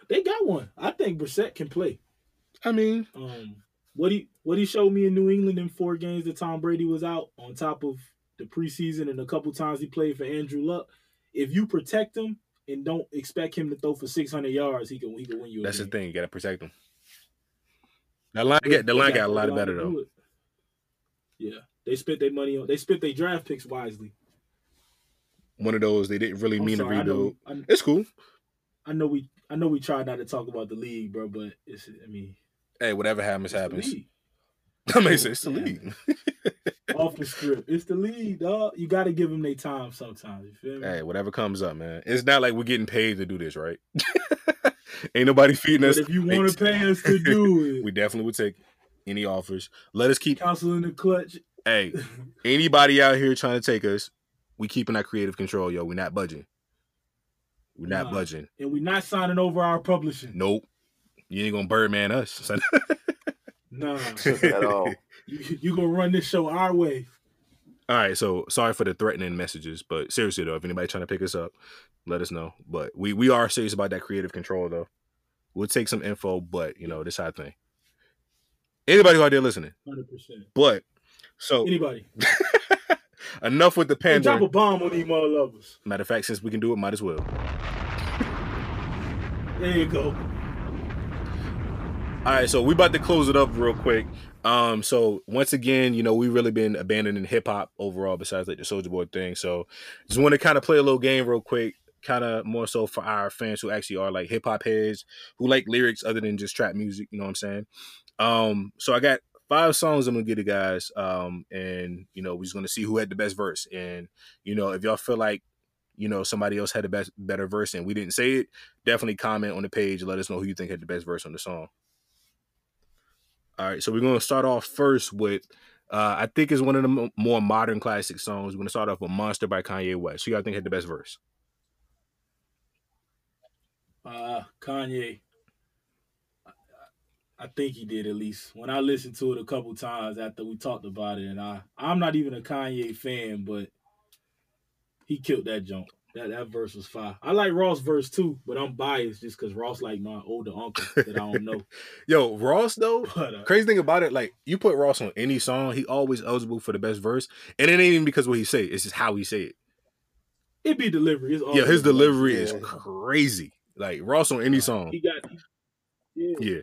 They got one. I think Brissett can play. I mean, Um, what he what he showed me in New England in four games that Tom Brady was out, on top of the preseason and a couple times he played for Andrew Luck. If you protect him and don't expect him to throw for six hundred yards, he can he can win you. that's the thing. You gotta protect them. That line get the line got a lot better to though. Yeah, they spent their money on they spent their draft picks wisely. One of those they didn't really I'm mean sorry, to I know, rebuild. I, It's cool. I know we I know we tried not to talk about the league, bro, but it's I mean Hey, whatever happens, happens. League. That makes sense. It's the Yeah. league. off the script. It's the lead, dog. You got to give them their time sometimes. You feel me? Hey, whatever comes up, man. It's not like we're getting paid to do this, right? Ain't nobody feeding but us. if you want to pay us to do it, we definitely would take any offers. Let us keep. counsel in the clutch. Hey, anybody out here trying to take us, we keeping our creative control, yo. We're not budging. We're not Nah. budging. and we're not signing over our publishing. Nope. You ain't gonna birdman us. Son. Nah, At all. you, you gonna run this show our way. All right, so sorry for the threatening messages, but seriously though, if anybody trying to pick us up, let us know. But we we are serious about that creative control though. We'll take some info, but you know this how thing. Anybody who out there listening, Hundred percent. but so Anybody? enough with the Hey, drop a bomb on these mother lovers. Matter of fact, since we can do it, might as well. There you go. All right, so we about to close it up real quick. Um, so once again, you know, we've really been abandoning hip hop overall, besides like the Soulja Boy thing. So just want to kind of play a little game real quick, kind of more so for our fans who actually are like hip hop heads, who like lyrics other than just trap music. You know what I'm saying? Um, so I got five songs I'm gonna get you guys. Um, and you know, we're just gonna see who had the best verse. And you know, if y'all feel like you know somebody else had the best better verse and we didn't say it, definitely comment on the page and let us know who you think had the best verse on the song. All right, so we're gonna start off first with uh, I think it's one of the mo- more modern classic songs. We're gonna start off with "Monster" by Kanye West. Who y'all think had the best verse? Uh, Kanye. I, I think he did at least. When I listened to it a couple times after we talked about it, and I, I'm not even a Kanye fan, but he killed that jump. That that verse was fire. I like Ross verse too, but I'm biased just because Ross like my older uncle that I don't know. Yo, Ross though. But uh, Crazy thing about it, like you put Ross on any song, he always eligible for the best verse, and it ain't even because what he say. It's just how he say it. it be delivery. Yeah, his delivery Yeah. is crazy. Like Ross on any song. He got. Yeah. Yeah,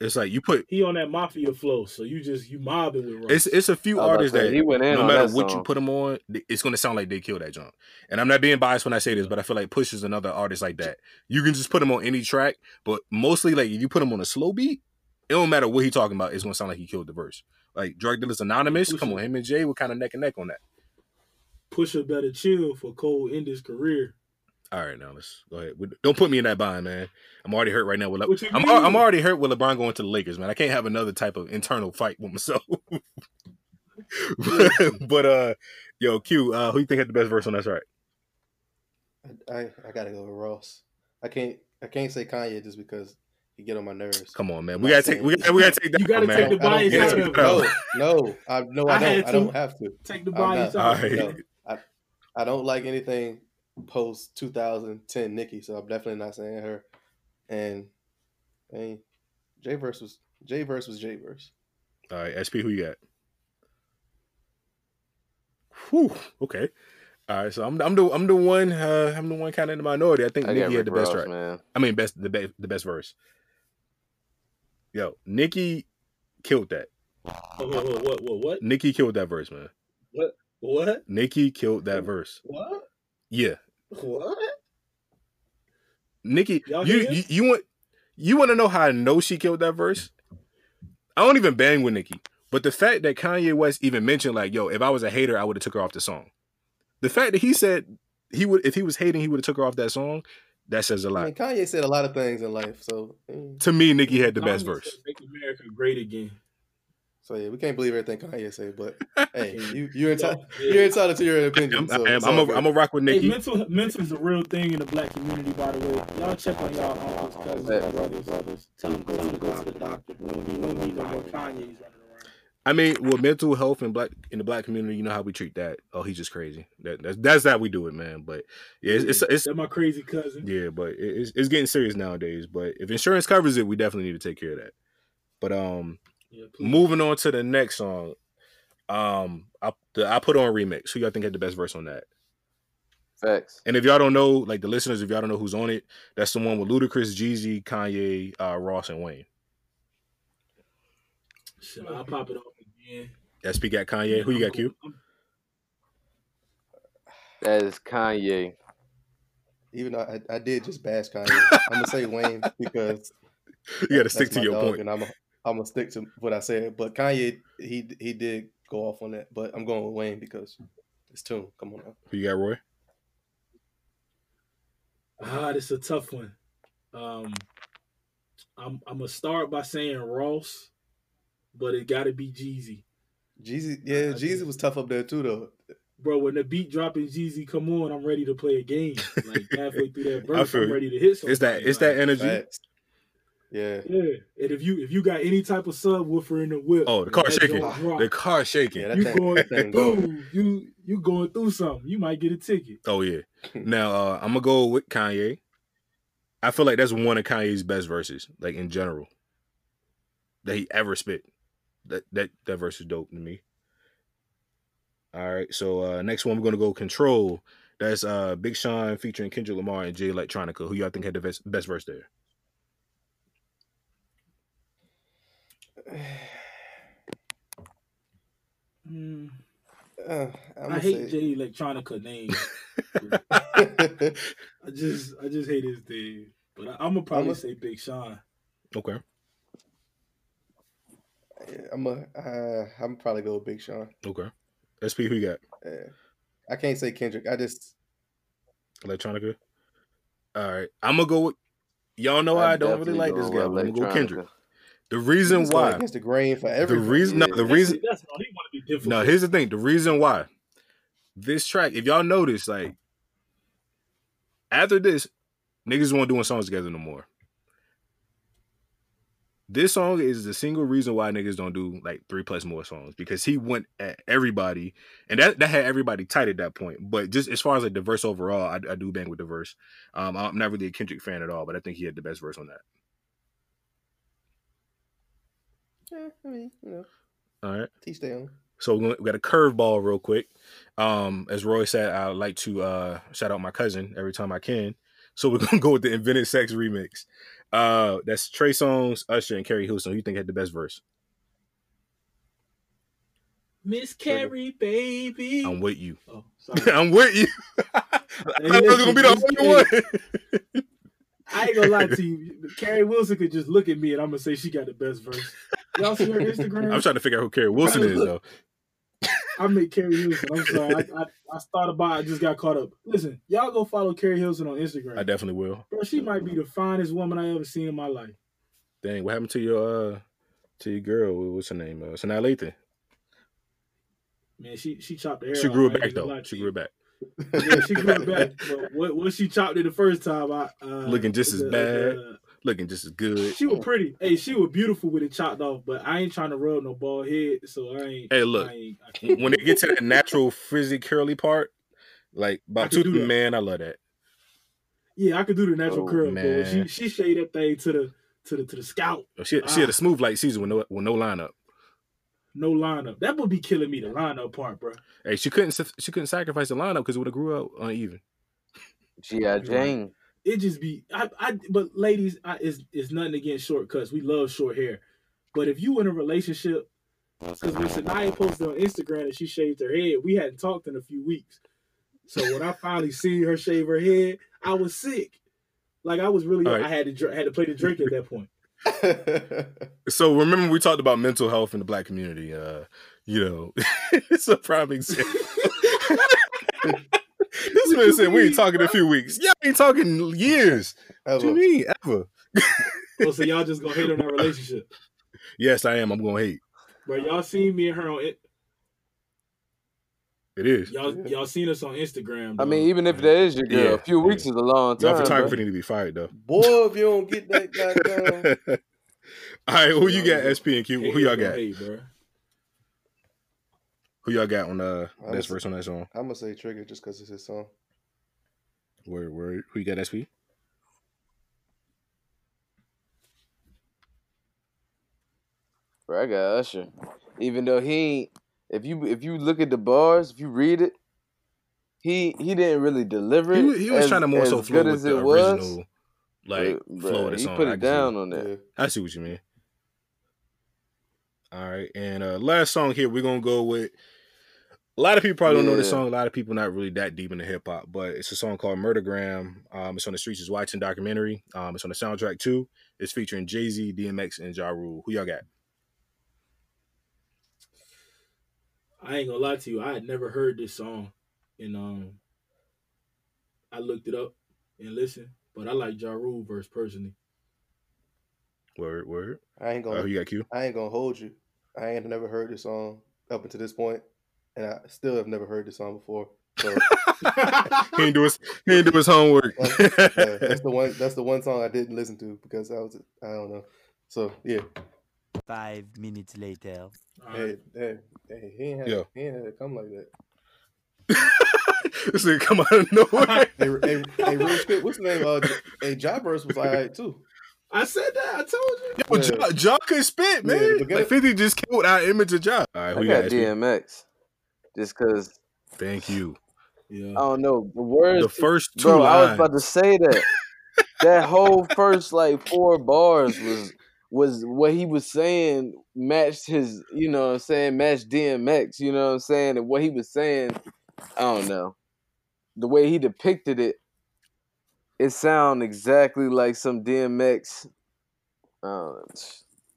it's like you put. He on that mafia flow, so you just you mobbing with Ross. It's it's a few I was about to artists say, that he went in no matter that what you put them on, it's gonna sound like they killed that junk. And I'm not being biased when I say this, but I feel like Push is another artist like that. You can just put him on any track, but mostly like if you put him on a slow beat, it don't matter what he talking about. It's gonna sound like he killed the verse. Like Drug Dealers Anonymous, Push come on, him and Jay were kind of neck and neck on that. Pusha better chill for Cole end his career. All right, now let's go ahead. We- Don't put me in that bind, man. I'm already hurt right now. With Le- I'm mean? al- I'm already hurt with LeBron going to the Lakers, man. I can't have another type of internal fight with myself. but uh, yo, Q, uh, who you think had the best verse on that's right? I, I I gotta go with Ross. I can't I can't say Kanye just because he get on my nerves. Come on, man. We gotta take we gotta, we gotta take that. You gotta man. take the bias Yeah, out of it it. No, no, I no, I, I don't. I don't have to. Take the I'm bias not- out. All right. No, I, I don't like anything post 2010 Nicki, so I'm definitely not saying her. And I mean, J verse was J verse was J verse. All right, SP, who you got? Whew, okay. All right, so I'm I'm the I'm the one uh, I'm the one kind of in the minority. I think I got Nicki had Rick the best Ross, right. man. I mean, best the best the best verse. Yo, Nicki killed that. What, what, what, what, what? Nicki killed that verse, man. What? Nicki killed that verse. What? Yeah, What? Nicki, Y'all you, you you want you want to know how I know she killed that verse? I don't even bang with Nicki, but the fact that Kanye West even mentioned like, "Yo, if I was a hater, I would have took her off the song." The fact that he said he would, if he was hating, he would have took her off that song. That says a lot. mean, Kanye said a lot of things in life, so mm, to me, Nicki had the best verse. Make America great again. So yeah, we can't believe everything Kanye say, but hey, you you're entitled Yeah. you're entitled to your opinion. I'm, so I'm, it's I'm, all a, good. I'm a rock with Hey, mental mental is a real thing in the black community, by the way. Y'all check on y'all uncles, cousins, Bet. brothers, brothers. Tell them, tell them to go to the doctor. We don't need, we don't need no more Kanye's running around. I mean, with mental health in black in the black community, you know how we treat that. Oh, he's just crazy. That, that's that's how we do it, man. But yeah, it's it's, it's That's my crazy cousin. yeah, but it's it's getting serious nowadays. But if insurance covers it, we definitely need to take care of that. But um, Yeah, please. moving on to the next song, um, I the, I put on remix. Who y'all think had the best verse on that? Facts. And if y'all don't know, like the listeners, if y'all don't know who's on it, that's the one with Ludacris, Jeezy, Kanye, uh, Ross, and Wayne. Shit, I'll pop it off again. SP got Kanye. Who you got, Q? I'm- That is Kanye. Even though I, I did just bash Kanye, I'm gonna say Wayne because You got to stick to your point. and I'm a, I'm gonna stick to what I said. But Kanye, he he did go off on that, but I'm going with Wayne because it's tune. Come on now. Who you got, Roy? Ah, this is a tough one. Um, I'm I'm gonna start by saying Ross, but it got to be Jeezy, Jeezy, yeah, I Jeezy did. was tough up there too, though. bro. When the beat dropping Jeezy come on, I'm ready to play a game. Like halfway through that verse, I'm ready to hit something. It's that it's that energy. Facts. Yeah, Yeah, and if you if you got any type of subwoofer in the whip, Oh, the when car shaking. The car shaking. yeah, you thing, going that thing go. through, you you going through something. You might get a ticket. Oh yeah. Now uh, I'm gonna go with Kanye. I feel like that's one of Kanye's best verses, like in general, that he ever spit. That that that verse is dope to me. All right, so uh next one we're gonna go Control. That's uh Big Sean featuring Kendrick Lamar and Jay Electronica. Who y'all think had the best best verse there? Mm, Uh, I'm I gonna hate say, Jay Electronica name. I just I just hate his name. But I, I'm gonna probably I'ma- say Big Sean. Okay. I'm a, uh, I'm probably go with Big Sean. Okay. SP, who you got? Uh, I can't say Kendrick. I just Electronica. All right. I'm gonna go with y'all know I, don't really like this guy. with but I'm gonna go Kendrick. Electronica. The reason he's why against the grain for the reason no Yeah. the reason that's, that's he want to be difficult. No, here's the thing. The reason why this track, if y'all notice, like after this, niggas won't doing songs together no more. This song is the single reason why niggas don't do like three plus more songs because he went at everybody, and that that had everybody tight at that point. But just as far as like the verse overall, I, I do bang with the verse. Um, I'm not really a Kendrick fan at all, but I think he had the best verse on that. Yeah, I mean, you know, All right. teach their own. So we got a curveball real quick. Um, as Roy said, I like to uh, shout out my cousin every time I can. So we're gonna go with the Invented Sex remix. Uh, that's Trey Songz, Usher, and Keri Houston. Who you think had the best verse? Miss Keri, baby. I'm with you. oh, sorry. I'm with you. I thought I was gonna be the only one. I ain't gonna lie to you. Keri Wilson could just look at me and I'm gonna say she got the best verse. Y'all see her Instagram? I'm trying to figure out who Keri Wilson is though. I made Keri Hilson. I'm sorry. I, I, I thought about it. I just got caught up. Listen, y'all go follow Keri Hilson on Instagram. I definitely will. Bro, she might be the finest woman I ever seen in my life. Dang, what happened to your uh to your girl? What's her name? Uh, Sanaa Lathan. Man, she she chopped the hair. She grew it back though. She grew it back. Yeah, she grew it back. But what, what she chopped it the first time, I uh, Looking just as bad. Looking just as good. she was pretty. Hey, she was beautiful with it chopped off, but I ain't trying to rub no bald head, so I ain't. Hey, look, I ain't, I can't. when it gets to that natural frizzy curly part, like I about two do that. man, I love that. yeah, I could do the natural Oh, curl, but man. she she shaved that thing to the to the to the scalp, She she had Ah. a smooth light season with no with no lineup. no lineup. That would be killing me. The lineup part, bro. Hey, she couldn't she couldn't sacrifice the lineup because it would have grew out uneven. G.I. Jane. It just be I, I but ladies I, it's, it's nothing against shortcuts we love short hair but if you in a relationship because when Sanaya posted on instagram that she shaved her head we hadn't talked in a few weeks so when i finally see her shave her head i was sick like i was really All right. i had to dr- had to play the drink at that point So remember we talked about mental health in the black community. Uh, you know, it's a prime example. this man said we ain't talking in a few weeks. Yeah, we ain't talking years. What you Ever. mean ever? oh, so y'all just gonna hate on our relationship Yes, I am. I'm gonna hate. but y'all seen me and her on it It is. y'all Yeah. y'all seen us on instagram I mean, even if that is your girl, Yeah, a few yeah. weeks is a long Y'all time. photography bro. need to be fired though. Boy, if you don't get that goddamn All right, who you got? SP and Q. Who y'all got? hate, bro. Who y'all got on the I best was- verse on that song? I'm gonna say Trigga just because it's his song. Where where who you got SP? Bro, I got Usher. Even though he ain't, if you if you look at the bars, if you read it, he he didn't really deliver it. He, was- he was as- trying to more so flow with the it was, original like but, flow of the he song. put I it see down on that. I see what you mean. All right, and uh last song here we're gonna go with. A lot of people probably don't know this song. A lot of people not really that deep into hip hop, but it's a song called Murdergram. Um, it's on the Streets is Watching documentary. Um, it's on the soundtrack too. It's featuring Jay Z, DMX, and Ja Rule. Who y'all got? I ain't gonna lie to you. I had never heard this song, and um, I looked it up and listened. But I like Ja Rule verse personally. Word, word. I ain't gonna who you got? Q. I ain't gonna hold you. I ain't never heard this song up until this point, and I still have never heard this song before. So he ain't do his he ain't do his homework. yeah, that's the one. That's the one song I didn't listen to because I was I don't know. So yeah, Five minutes later. hey, hey, hey, he ain't had, Yeah. he ain't had to come like that. this nigga come out of nowhere. Hey, hey, hey, real quick, what's the name? Uh, hey, Jabber's was alright too. I said that. I told you. Yo, Yeah. Ja, ja could spit, man. but get like 50 just killed our image of Ja. All right, I who you got got? SP? DMX, just cause Thank you. Yeah. I don't know the words. The first two bro, I was about to say that. that whole first like four bars was was what he was saying matched his, you know what I'm saying, matched DMX, you know what I'm saying? And what he was saying, I don't know. The way he depicted it, it sound exactly like some DMX. Uh,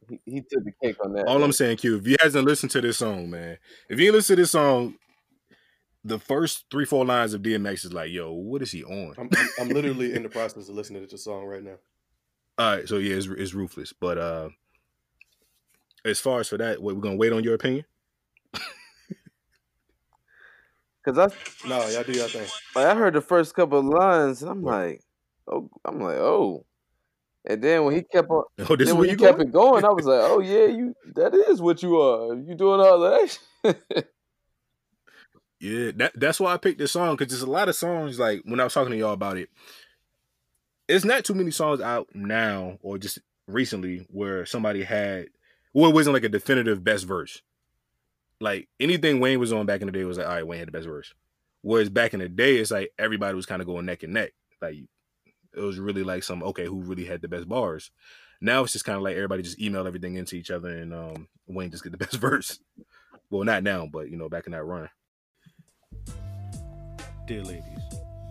he, he took the cake on that. All I'm saying, Q, if you hasn't listened to this song, man, if you listen to this song, the first three, four lines of DMX is like, yo, what is he on? I'm, I'm, I'm literally in the process of listening to the song right now. All right, so yeah, it's, it's ruthless. But uh as far as for that, what, we're gonna wait on your opinion? Cause I No, y'all do your thing. like I heard the first couple of lines and I'm like, oh, I'm like, oh. And then when he kept on, Oh, this is then when you he kept going? it going, I was like, oh yeah, you that is what you are. You doing all that? Yeah, that that's why I picked this song because there's a lot of songs like when I was talking to y'all about it. It's not too many songs out now or just recently where somebody had well, it wasn't like a definitive best verse. Like anything Wayne was on back in the day was like, all right, Wayne had the best verse. Whereas back in the day, it's like everybody was kind of going neck and neck. Like it was really like some okay, who really had the best bars. Now it's just kind of like everybody just email everything into each other and um Wayne just get the best verse. Well, not now, but you know, back in that run. Dear ladies,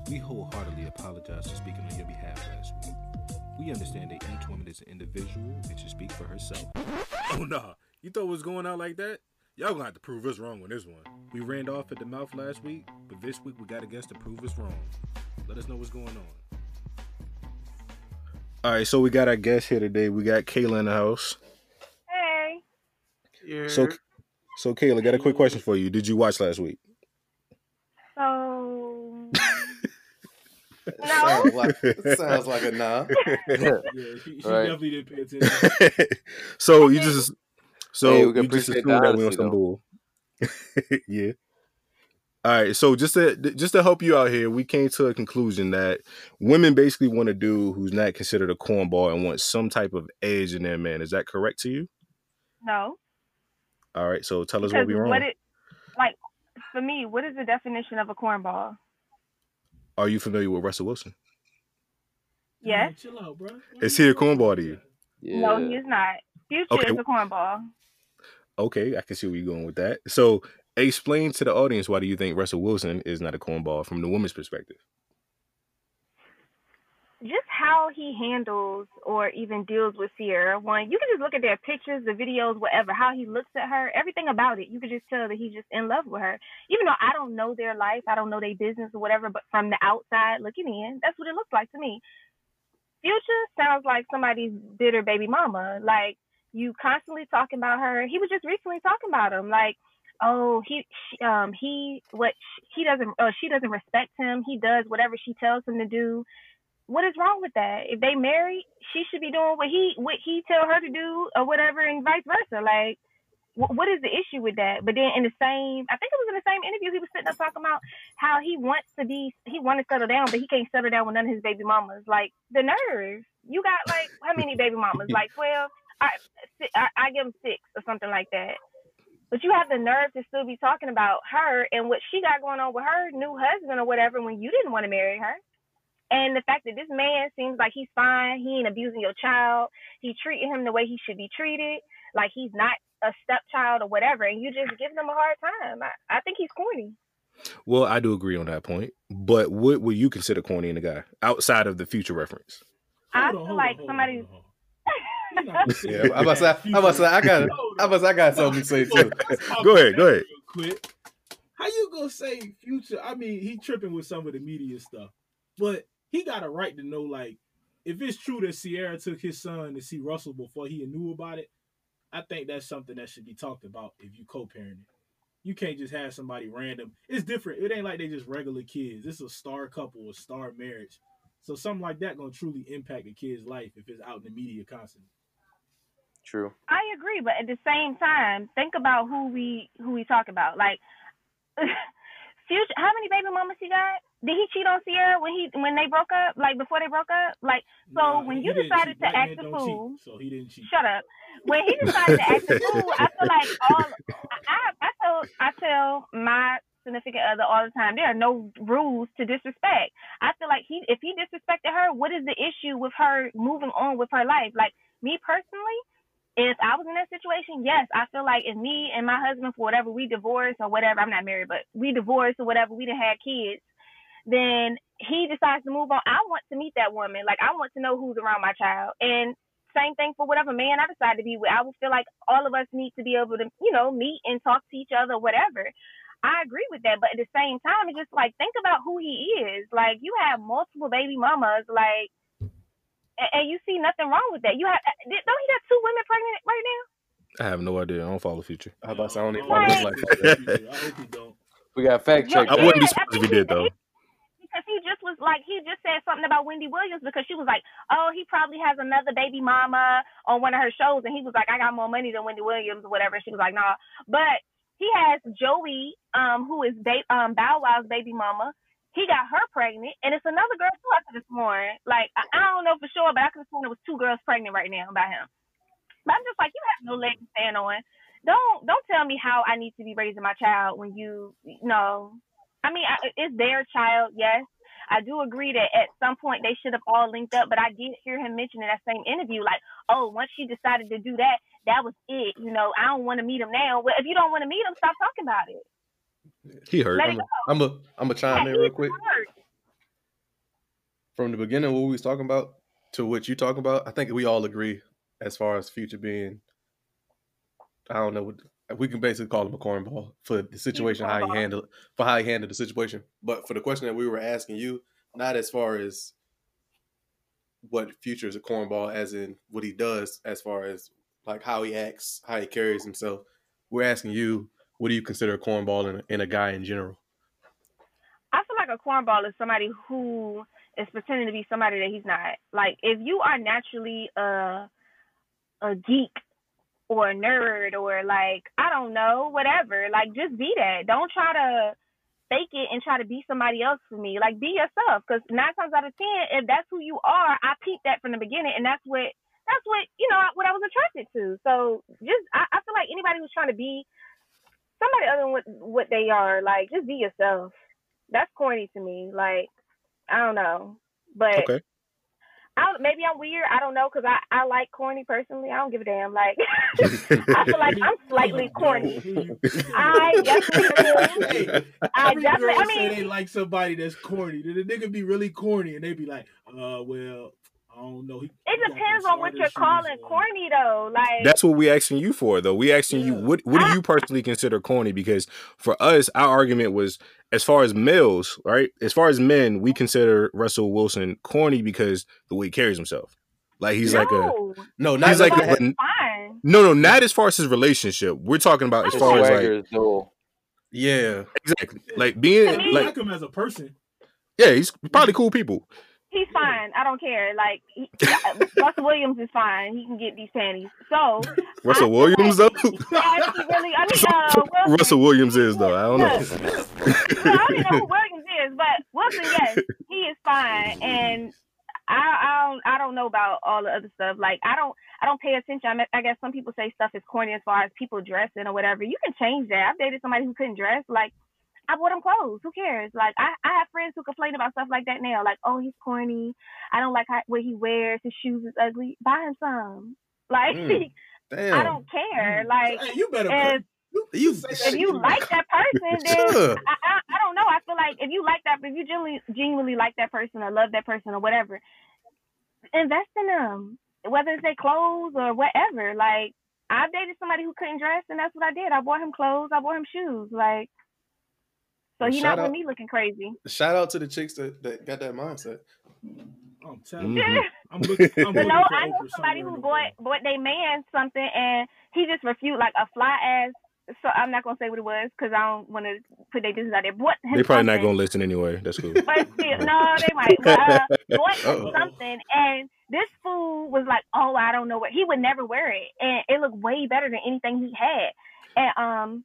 we wholeheartedly apologize for speaking on your behalf last week. We understand that each woman is an individual and should speak for herself. Oh nah, you thought it was going out like that? Y'all gonna have to prove us wrong on this one. We ran off at the mouth last week, but this week we got a guest to prove us wrong. Let us know what's going on. All right, so we got our guest here today. We got Kayla in the house. Hey. So, so Kayla, got a quick question for you. Did you watch last week? So no. Sounds like, sounds like a nah. Yeah, she, she Right. definitely didn't pay attention. so you just so Hey, we you just appreciate assumed that we on honesty, some bull. yeah. All right, so just to just to help you out here, we came to a conclusion that women basically want a dude who's not considered a cornball and wants some type of edge in their man. Is that correct to you? No. All right, so tell us Because what we wrong. what it like for me, what is the definition of a cornball? Are you familiar with Russell Wilson? Yes. Man, chill out, bro. Is he a cornball to you? yeah. No, he is not. Future Okay. is a cornball. Okay, I can see where you're going with that. So, explain to the audience why do you think Russell Wilson is not a cornball from the woman's perspective? Just how he handles or even deals with Ciara. One, you can just look at their pictures, the videos, whatever, how he looks at her, everything about it. You can just tell that he's just in love with her. Even though I don't know their life, I don't know their business or whatever, but from the outside looking in, that's what it looks like to me. Future sounds like somebody's bitter baby mama. Like you constantly talking about her. He was just recently talking about him. Like, oh, he, she, um, he, what he doesn't, oh, she doesn't respect him. He does whatever she tells him to do. What is wrong with that? If they married, she should be doing what he, what he tell her to do or whatever, and vice versa. Like, wh- what is the issue with that? But then in the same, I think it was in the same interview, he was sitting up talking about how he wants to be, he want to settle down, but he can't settle down with none of his baby mamas. Like the nerve. You got like how many baby mamas? Like twelve. I, I I give him six or something like that. But you have the nerve to still be talking about her and what she got going on with her new husband or whatever when you didn't want to marry her. And the fact that this man seems like he's fine, he ain't abusing your child, he treating him the way he should be treated, like he's not a stepchild or whatever, and you just give him a hard time. I, I think he's corny. Well, I do agree on that point. But what would you consider corny in a guy outside of the future reference? I on, feel like on, hold on, somebody. hold on. You're not gonna say Yeah, I'm about say, to say, I got, Hold I'm about to say, I got something to say too. Go ahead, go ahead. quick. How you gonna say future? I mean, he tripping with some of the media stuff, but he got a right to know. Like, if it's true that Ciara took his son to see Russell before he knew about it, I think that's something that should be talked about if you co-parenting. You can't just have somebody random. It's different. It ain't like they just regular kids. It's a star couple, a star marriage. So something like that gonna truly impact a kid's life if it's out in the media constantly. True. I agree, but at the same time, think about who we who we talk about. Like, future. How many baby mamas he got? Did he cheat on Ciara when he when they broke up? Like before they broke up? Like, so Nah, when you decided cheat. to Black act the don't cheat, fool, so he didn't cheat. shut up. When he decided to act the fool, I feel like all I I tell I tell my significant other all the time there are no rules to disrespect. I feel like he if he disrespected her, what is the issue with her moving on with her life? Like me personally, if I was in that situation, yes, I feel like if me and my husband for whatever we divorced or whatever, I'm not married, but we divorced or whatever, we didn't have kids, then he decides to move on. I want to meet that woman. Like I want to know who's around my child. And same thing for whatever man I decide to be with. I would feel like all of us need to be able to, you know, meet and talk to each other, whatever. I agree with that, but at the same time, it's just like think about who he is. Like you have multiple baby mamas, like, and, and you see nothing wrong with that. You have don't he got two women pregnant right now? I have no idea. I don't follow the future. I about I don't even follow him like that. I hope he don't. We got fact check. I wouldn't be surprised if he did he- though. because he just was like he just said something about Wendy Williams because she was like, oh, he probably has another baby mama on one of her shows, and he was like, I got more money than Wendy Williams or whatever. She was like, nah, but he has Joie, um, who is ba- um Bow Wow's baby mama. He got her pregnant, and it's another girl too after this morning. Like I, I don't know for sure, but I could have sworn there was two girls pregnant right now by him. But I'm just like, you have no leg to stand on. Don't don't tell me how I need to be raising my child when you no. I mean, I, it's their child, yes. I do agree that at some point they should have all linked up, but I did hear him mention in that same interview, like, oh, once she decided to do that, that was it. You know, I don't want to meet him now. Well, if you don't want to meet him, stop talking about it. He hurt. Let I'm a, I'm a chime Yeah, in real quick. hurt. From the beginning, what we was talking about to what you talking about, I think we all agree as far as future being. I don't know. what- We can basically call him a cornball for the situation, how he handled for how he handled the situation. But for the question that we were asking you, not as far as what future is a cornball, as in what he does, as far as like how he acts, how he carries himself. We're asking you, what do you consider a cornball in a, in a guy in general? I feel like a cornball is somebody who is pretending to be somebody that he's not. Like if you are naturally a a geek or a nerd or like I don't know, whatever, like just be that. Don't try to fake it and try to be somebody else for me. Like be yourself, because nine times out of ten, if that's who you are, I peeped that from the beginning, and that's what that's what you know what I was attracted to. So just I, I feel like anybody who's trying to be somebody other than what what they are, like just be yourself that's corny to me. Like, I don't know, but Okay. I don't, maybe I'm weird. I don't know because I I like corny personally. I don't give a damn. Like, I feel like I'm slightly corny. I definitely do. Hey, I definitely. girl I say they mean, like somebody that's corny. Then the nigga be really corny, and they be like, "Uh, well, I don't know." He, it he depends on what you're calling on." corny, though. Like, That's what we asking you for, though. We asking you what what do you personally consider corny? Because for us, our argument was as far as males, right? As far as men, we consider Russell Wilson corny because the way he carries himself. Like he's like a no, No, not he's like like a, fine. no, no, not as far as his relationship. We're talking about as His far as like dull. yeah. exactly like being To me- You like like him as a person. yeah, he's probably cool people. He's fine. I don't care. Like he, Russell Williams is fine. He can get these panties. So Russell I Williams like- though. Yeah, really. I mean, uh, Wilson. Russell Williams is though. I don't know. No, I don't even know who Williams is, but Wilson, yes, he is fine. And I, I don't, I don't know about all the other stuff. Like I don't, I don't pay attention. I, mean, I guess some people say stuff is corny as far as people dressing or whatever. You can change that. I've dated somebody who couldn't dress. Like I bought him clothes. Who cares? Like I, I have friends who complain about stuff like that now. Like, oh, he's corny. I don't like how, what he wears. His shoes is ugly. Buy him some. Like Mm, Damn. I don't care. Like Hey, you better. if You, if you like that person, then Sure. I, I I don't know. I feel like if you like that, if you genuinely genuinely like that person or love that person or whatever, invest in them. Whether it's their clothes or whatever. Like I dated somebody who couldn't dress, and that's what I did. I bought him clothes. I bought him shoes. Like so, he Shout not with out- me looking crazy. Shout out to the chicks that, that got that mindset. I'm telling you. I'm looking. I'm But looking no, for I know somebody somewhere who in the bought bought their man something, and he just refused, like a fly ass. So I'm not gonna say what it was because I don't want to put their business out there. Bought him They probably not gonna listen anyway. That's cool. But still, no, they might. But, uh, bought him something, and this fool was like, "Oh, I don't know what." He would never wear it, and it looked way better than anything he had. And um,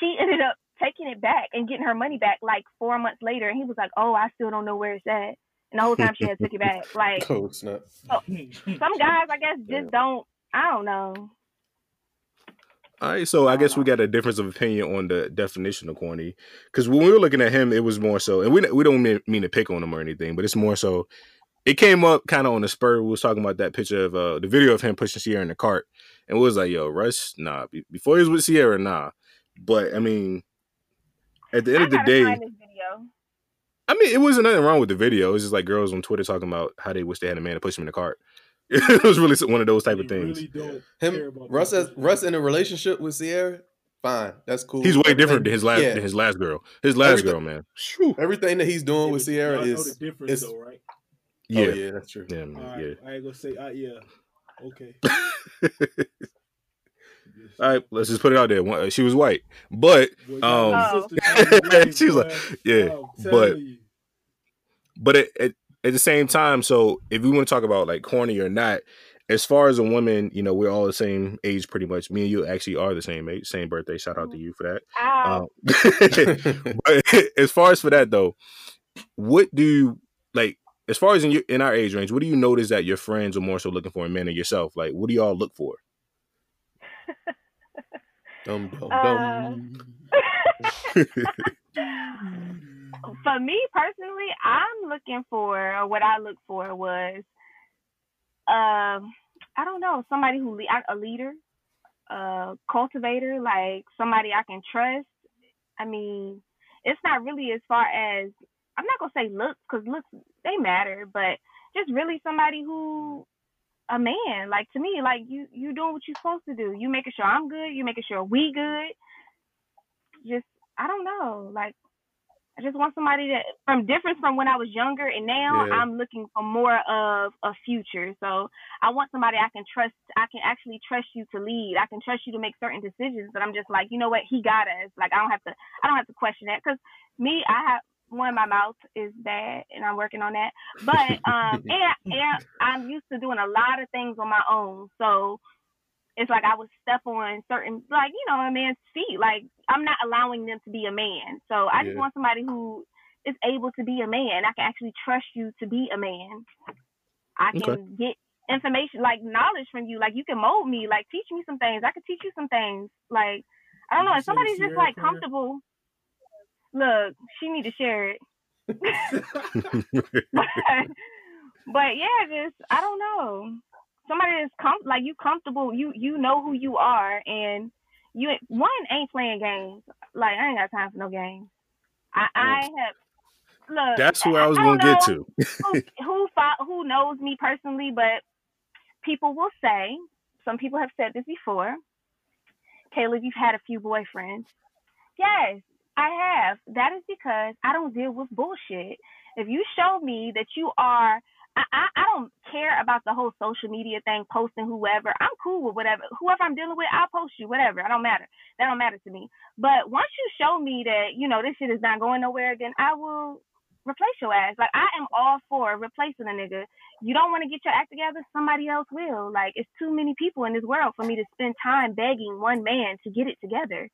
she ended up taking it back and getting her money back like four months later. And he was like, "Oh, I still don't know where it's at." And the whole time she had took it back. Like Oh snap! some guys, I guess, just don't. I don't know. All right, so I guess we got a difference of opinion on the definition of corny. Because when we were looking at him, it was more so, and we we don't mean, mean to pick on him or anything, but it's more so. It came up kind of on the spur. We was talking about that picture of uh, the video of him pushing Ciara in the cart, and we was like, "Yo, Russ, nah." Before he was with Ciara, nah. But I mean, at the end I of the day, video. I mean, it wasn't nothing wrong with the video. It was just like girls on Twitter talking about how they wish they had a man to push them in the cart. it was really one of those type of things. really don't Him, Russ, that as, person. Russ in a relationship with Ciara, fine, that's cool. He's way different than his last yeah, than his last girl. His last Everything- girl, man. Phew. Everything that he's doing Yeah, with Ciara y'all know is, the difference, is though, right? Yeah. Oh yeah, that's true. Yeah, man, right, yeah. I ain't gonna say, uh, yeah, okay. All right, let's just put it out there. One- She was white, but Boy, um, y'all Oh. sisters are lame, She was like, yeah, I'm but- you. but at, at, at the same time, so if we want to talk about like corny or not, as far as a woman, you know, we're all the same age, pretty much. Me and you actually are the same age, same birthday. Shout out to you for that. Um, but as far as for that though, what do you like? As far as in your in our age range, what do you notice that your friends are more so looking for in men than yourself? Like, what do y'all look for? Dum, dum, Uh, dum. for me personally, I'm looking for, or what I looked for was, um, I don't know, somebody who a leader, a cultivator, like somebody I can trust. I mean, it's not really as far as I'm not gonna say looks because looks they matter, but just really somebody who a man. Like to me, like you you doing what you're supposed to do. You making sure I'm good. You making sure we good. Just I don't know, like I just want somebody that from different from when I was younger and now Yeah. I'm looking for more of a future. So I want somebody I can trust. I can actually trust you to lead. I can trust you to make certain decisions. But I'm just like, you know what? He got us. Like I don't have to. I don't have to question that because me, I have one. My mouth is bad, and I'm working on that. But um, and and I'm used to doing a lot of things on my own. So it's like I would step on certain, like you know, a man's feet. Like I'm not allowing them to be a man. So I just want somebody who is able to be a man. I can actually trust you to be a man. I can Okay. get information, like knowledge from you. Like you can mold me, like teach me some things. I can teach you some things. Like I don't know, if somebody's just like prayer? comfortable. Look, she need to share it. but, but yeah, just I don't know. Somebody that's com- like you comfortable, you you know who you are, and you one ain't playing games. Like I ain't got time for no games. I I have look. That's where I was don't gonna get to. who who who knows me personally, but people will say. Some people have said this before. Kayla, you've had a few boyfriends. Yes, I have. That is because I don't deal with bullshit. If you show me that you are, I, I, I don't care about the whole social media thing, posting whoever. I'm cool with whatever. Whoever I'm dealing with, I'll post you, whatever. I don't matter. That don't matter to me. But once you show me that, you know, this shit is not going nowhere, then I will replace your ass. Like I am all for replacing a nigga. You don't want to get your act together, somebody else will. Like it's too many people in this world for me to spend time begging one man to get it together.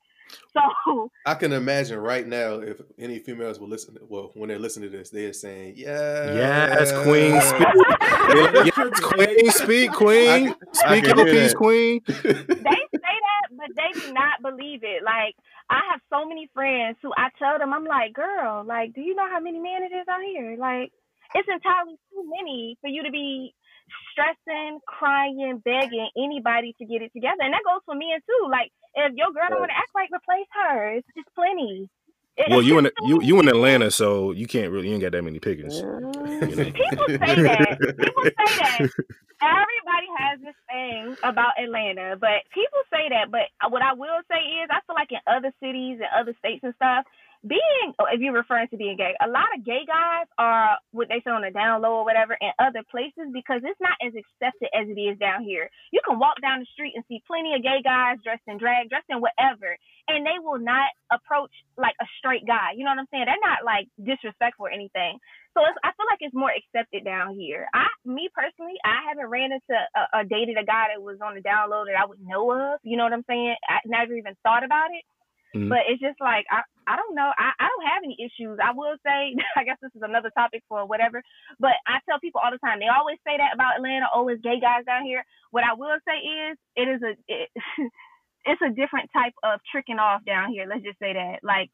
So I can imagine right now if any females will listen. Well, when they listen to this, they're saying, "Yeah, Yes, Queen, speak. yes, Queen, speak, Queen. Speak can your hear piece, that. Queen. they say that, but they do not believe it. Like I have so many friends who I tell them, I'm like, girl, like, do you know how many men it is out here? Like, it's entirely too many for you to be stressing, crying, begging anybody to get it together. And that goes for men too. Like, if your girl don't want to act right, replace her. It's just plenty. Well, you in you you in Atlanta, so you can't really you ain't got that many pickings. You know? People say that. People say that. Everybody has this thing about Atlanta, but people say that. But what I will say is, I feel like in other cities and other states and stuff, being, oh, if you're referring to being gay, a lot of gay guys are what they say on the down low or whatever in other places because it's not as accepted as it is down here. You can walk down the street and see plenty of gay guys dressed in drag, dressed in whatever, and they will not approach like a straight guy. You know what I'm saying? They're not like disrespectful or anything. So it's, I feel like it's more accepted down here. I, me personally, I haven't ran into a, a dated a guy that was on the down low that I would know of. You know what I'm saying? I never even thought about it. Mhm. But it's just like I, I don't know. I, I don't have any issues. I will say, I guess this is another topic for whatever. But I tell people all the time. They always say that about Atlanta. Oh, it's gay guys down here. What I will say is, it is a it, it's a different type of tricking off down here. Let's just say that. Like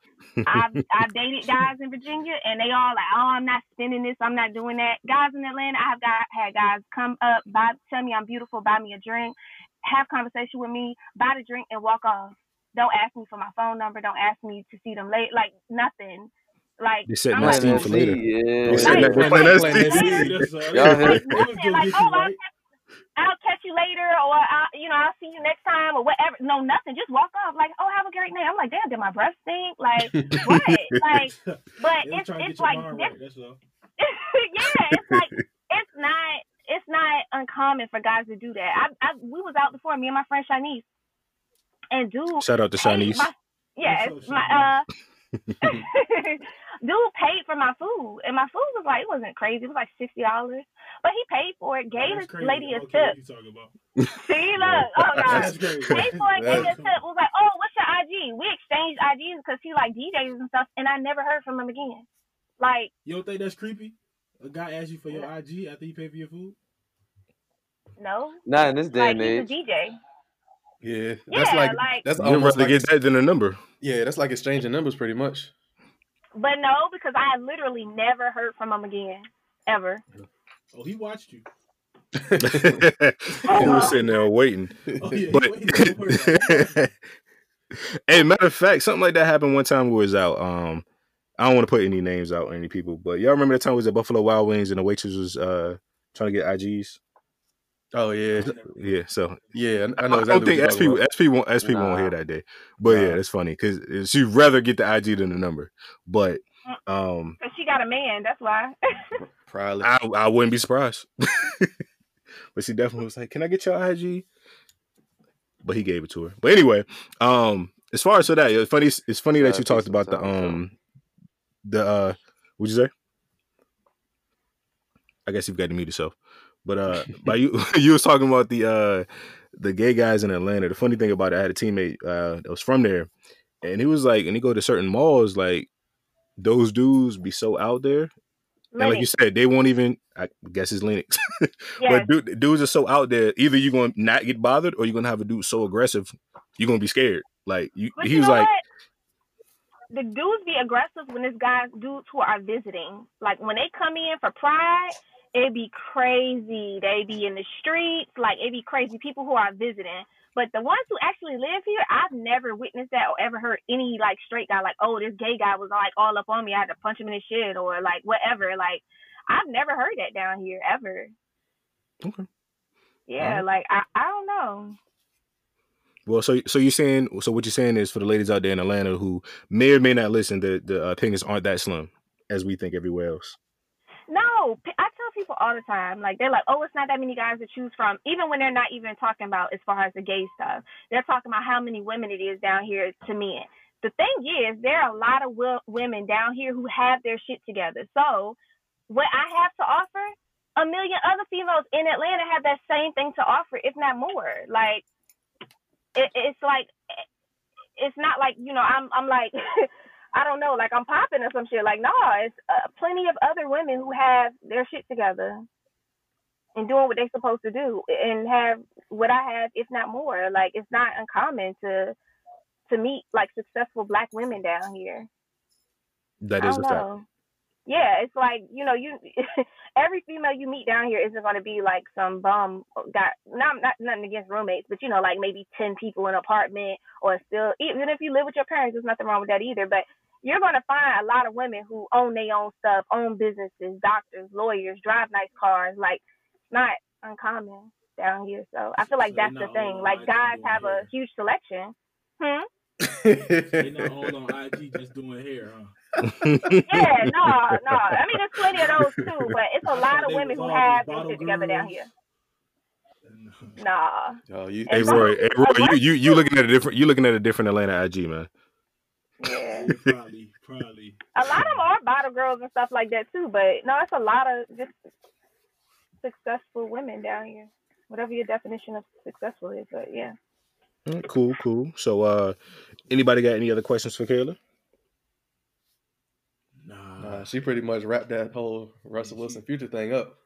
I've I've dated guys in Virginia, and they all like, oh, I'm not spending this. I'm not doing that. Guys in Atlanta, I have got had guys come up, buy, tell me I'm beautiful, buy me a drink, have conversation with me, buy the drink, and walk off. Don't ask me for my phone number. Don't ask me to see them late. Like nothing. Like They said I'm that like, for later. Yeah. They setting that, they playing that Playing steam. that That's all. Y'all That's hear- all. like nothing. gonna Like get oh, I'll. I'll catch you later, or I, you know, I'll see you next time, or whatever. No, nothing. Just walk off. Like oh, have a great night. I'm like, damn, did my breath stink? Like what? like, but They it's it's like this right. Yeah, it's like it's not it's not uncommon for guys to do that. I, I we was out before me and my friend Shanice, and dude, Shout out to paid Shanice. my- yeah, What's up, my uh, dude paid for my food, and my food was like it wasn't crazy. It was like sixty dollars, but he paid for it. Gave this lady a Okay, tip. what you talking about? See, look, oh no. That's crazy. Paid for it, gave a tip. Was like, oh, what's your IG? We exchanged IGs because he like DJs and stuff, and I never heard from him again. Like, You don't think that's creepy? A guy asks you for your IG after you paid for your food? no, Not in this day like and he's age. a DJ. Yeah, that's Yeah, like, like- that's You'd almost rather like get that than a number. yeah, that's like exchanging numbers pretty much. But no, because I literally never heard from him again, ever. Oh, he watched you. he was sitting there waiting. Oh, yeah. But he, he, don't worry about it. hey, matter of fact, something like that happened one time we was out. Um, I don't want to put any names out or any people, but y'all remember the time we was at Buffalo Wild Wings and the waitress was uh trying to get IGs. Oh yeah, Yeah, so yeah, I I I, know don't think what SP you're talking SP won't SP won't hear that day. But yeah, Nah. that's funny because she'd rather get the IG than the number. But um, Because she got a man, that's why. Probably. I I wouldn't be surprised. but she definitely was like, "Can I get your IG?" But he gave it to her. But anyway, um, as far as so that it's funny, it's funny that you talked about the um, the uh, what'd you say? I guess you've got to mute yourself. But uh, by you you was talking about the uh the gay guys in Atlanta. The funny thing about it, I had a teammate uh that was from there, and he was like, and he go to certain malls, like those dudes be so out there, and like you said, they won't even. I guess it's Lenox, yes. but dude, dudes are so out there. Either you're gonna not get bothered, or you're gonna have a dude so aggressive, you're gonna be scared. Like you, But he you was like, what? The dudes be aggressive when it's guys, dudes who are visiting. Like when they come in for pride, it be crazy. They be in the streets, like it be crazy. People who are visiting. But the ones who actually live here, I've never witnessed that or ever heard any like straight guy like, oh, this gay guy was like all up on me. I had to punch him in his shit or like whatever. Like I've never heard that down here ever. Okay. Yeah, like I, I don't know. well, so so you're saying, so what you're saying is for the ladies out there in Atlanta who may or may not listen, the the uh, opinions aren't that slim as we think everywhere else. No, p- I tell people all the time, like they're like, oh, it's not that many guys to choose from. Even when they're not even talking about as far as the gay stuff, they're talking about how many women it is down here to men. the thing is, there are a lot of women down here who have their shit together. So, what I have to offer, a million other females in Atlanta have that same thing to offer, if not more. Like, it, it's like, it's not like you know, I'm I'm like. I don't know, like I'm popping or some shit. Like, no, it's uh, plenty of other women who have their shit together and doing what they're supposed to do and have what I have, if not more. Like, it's not uncommon to to meet like successful black women down here. That is a fact. know. Yeah, it's like you know, you every female you meet down here isn't going to be like some bum got not not nothing against roommates, but you know, like maybe ten people in an apartment or still even if you live with your parents, there's nothing wrong with that either. But you're going to find a lot of women who own their own stuff, own businesses, doctors, lawyers, drive nice cars. Like it's not uncommon down here. So I feel like So that's the thing. Like on guys have doing a huge selection. Hmm. They not all on IG just doing hair, huh? Yeah, no, no. I mean, there's plenty of those too, but it's a lot of women who have just their bottle together down here. Nah. Oh, you, Hey Roy, hey Roy, you you you looking at a different you looking at a different Atlanta IG man. Yeah. yeah, probably, probably. A lot of them are bottle girls and stuff like that too, but no, it's a lot of just successful women down here. Whatever your definition of successful is, but yeah. Mm, Cool, cool. So, uh, anybody got any other questions for Kayla? Nah. uh, she pretty much wrapped that whole Russell Wilson future thing up.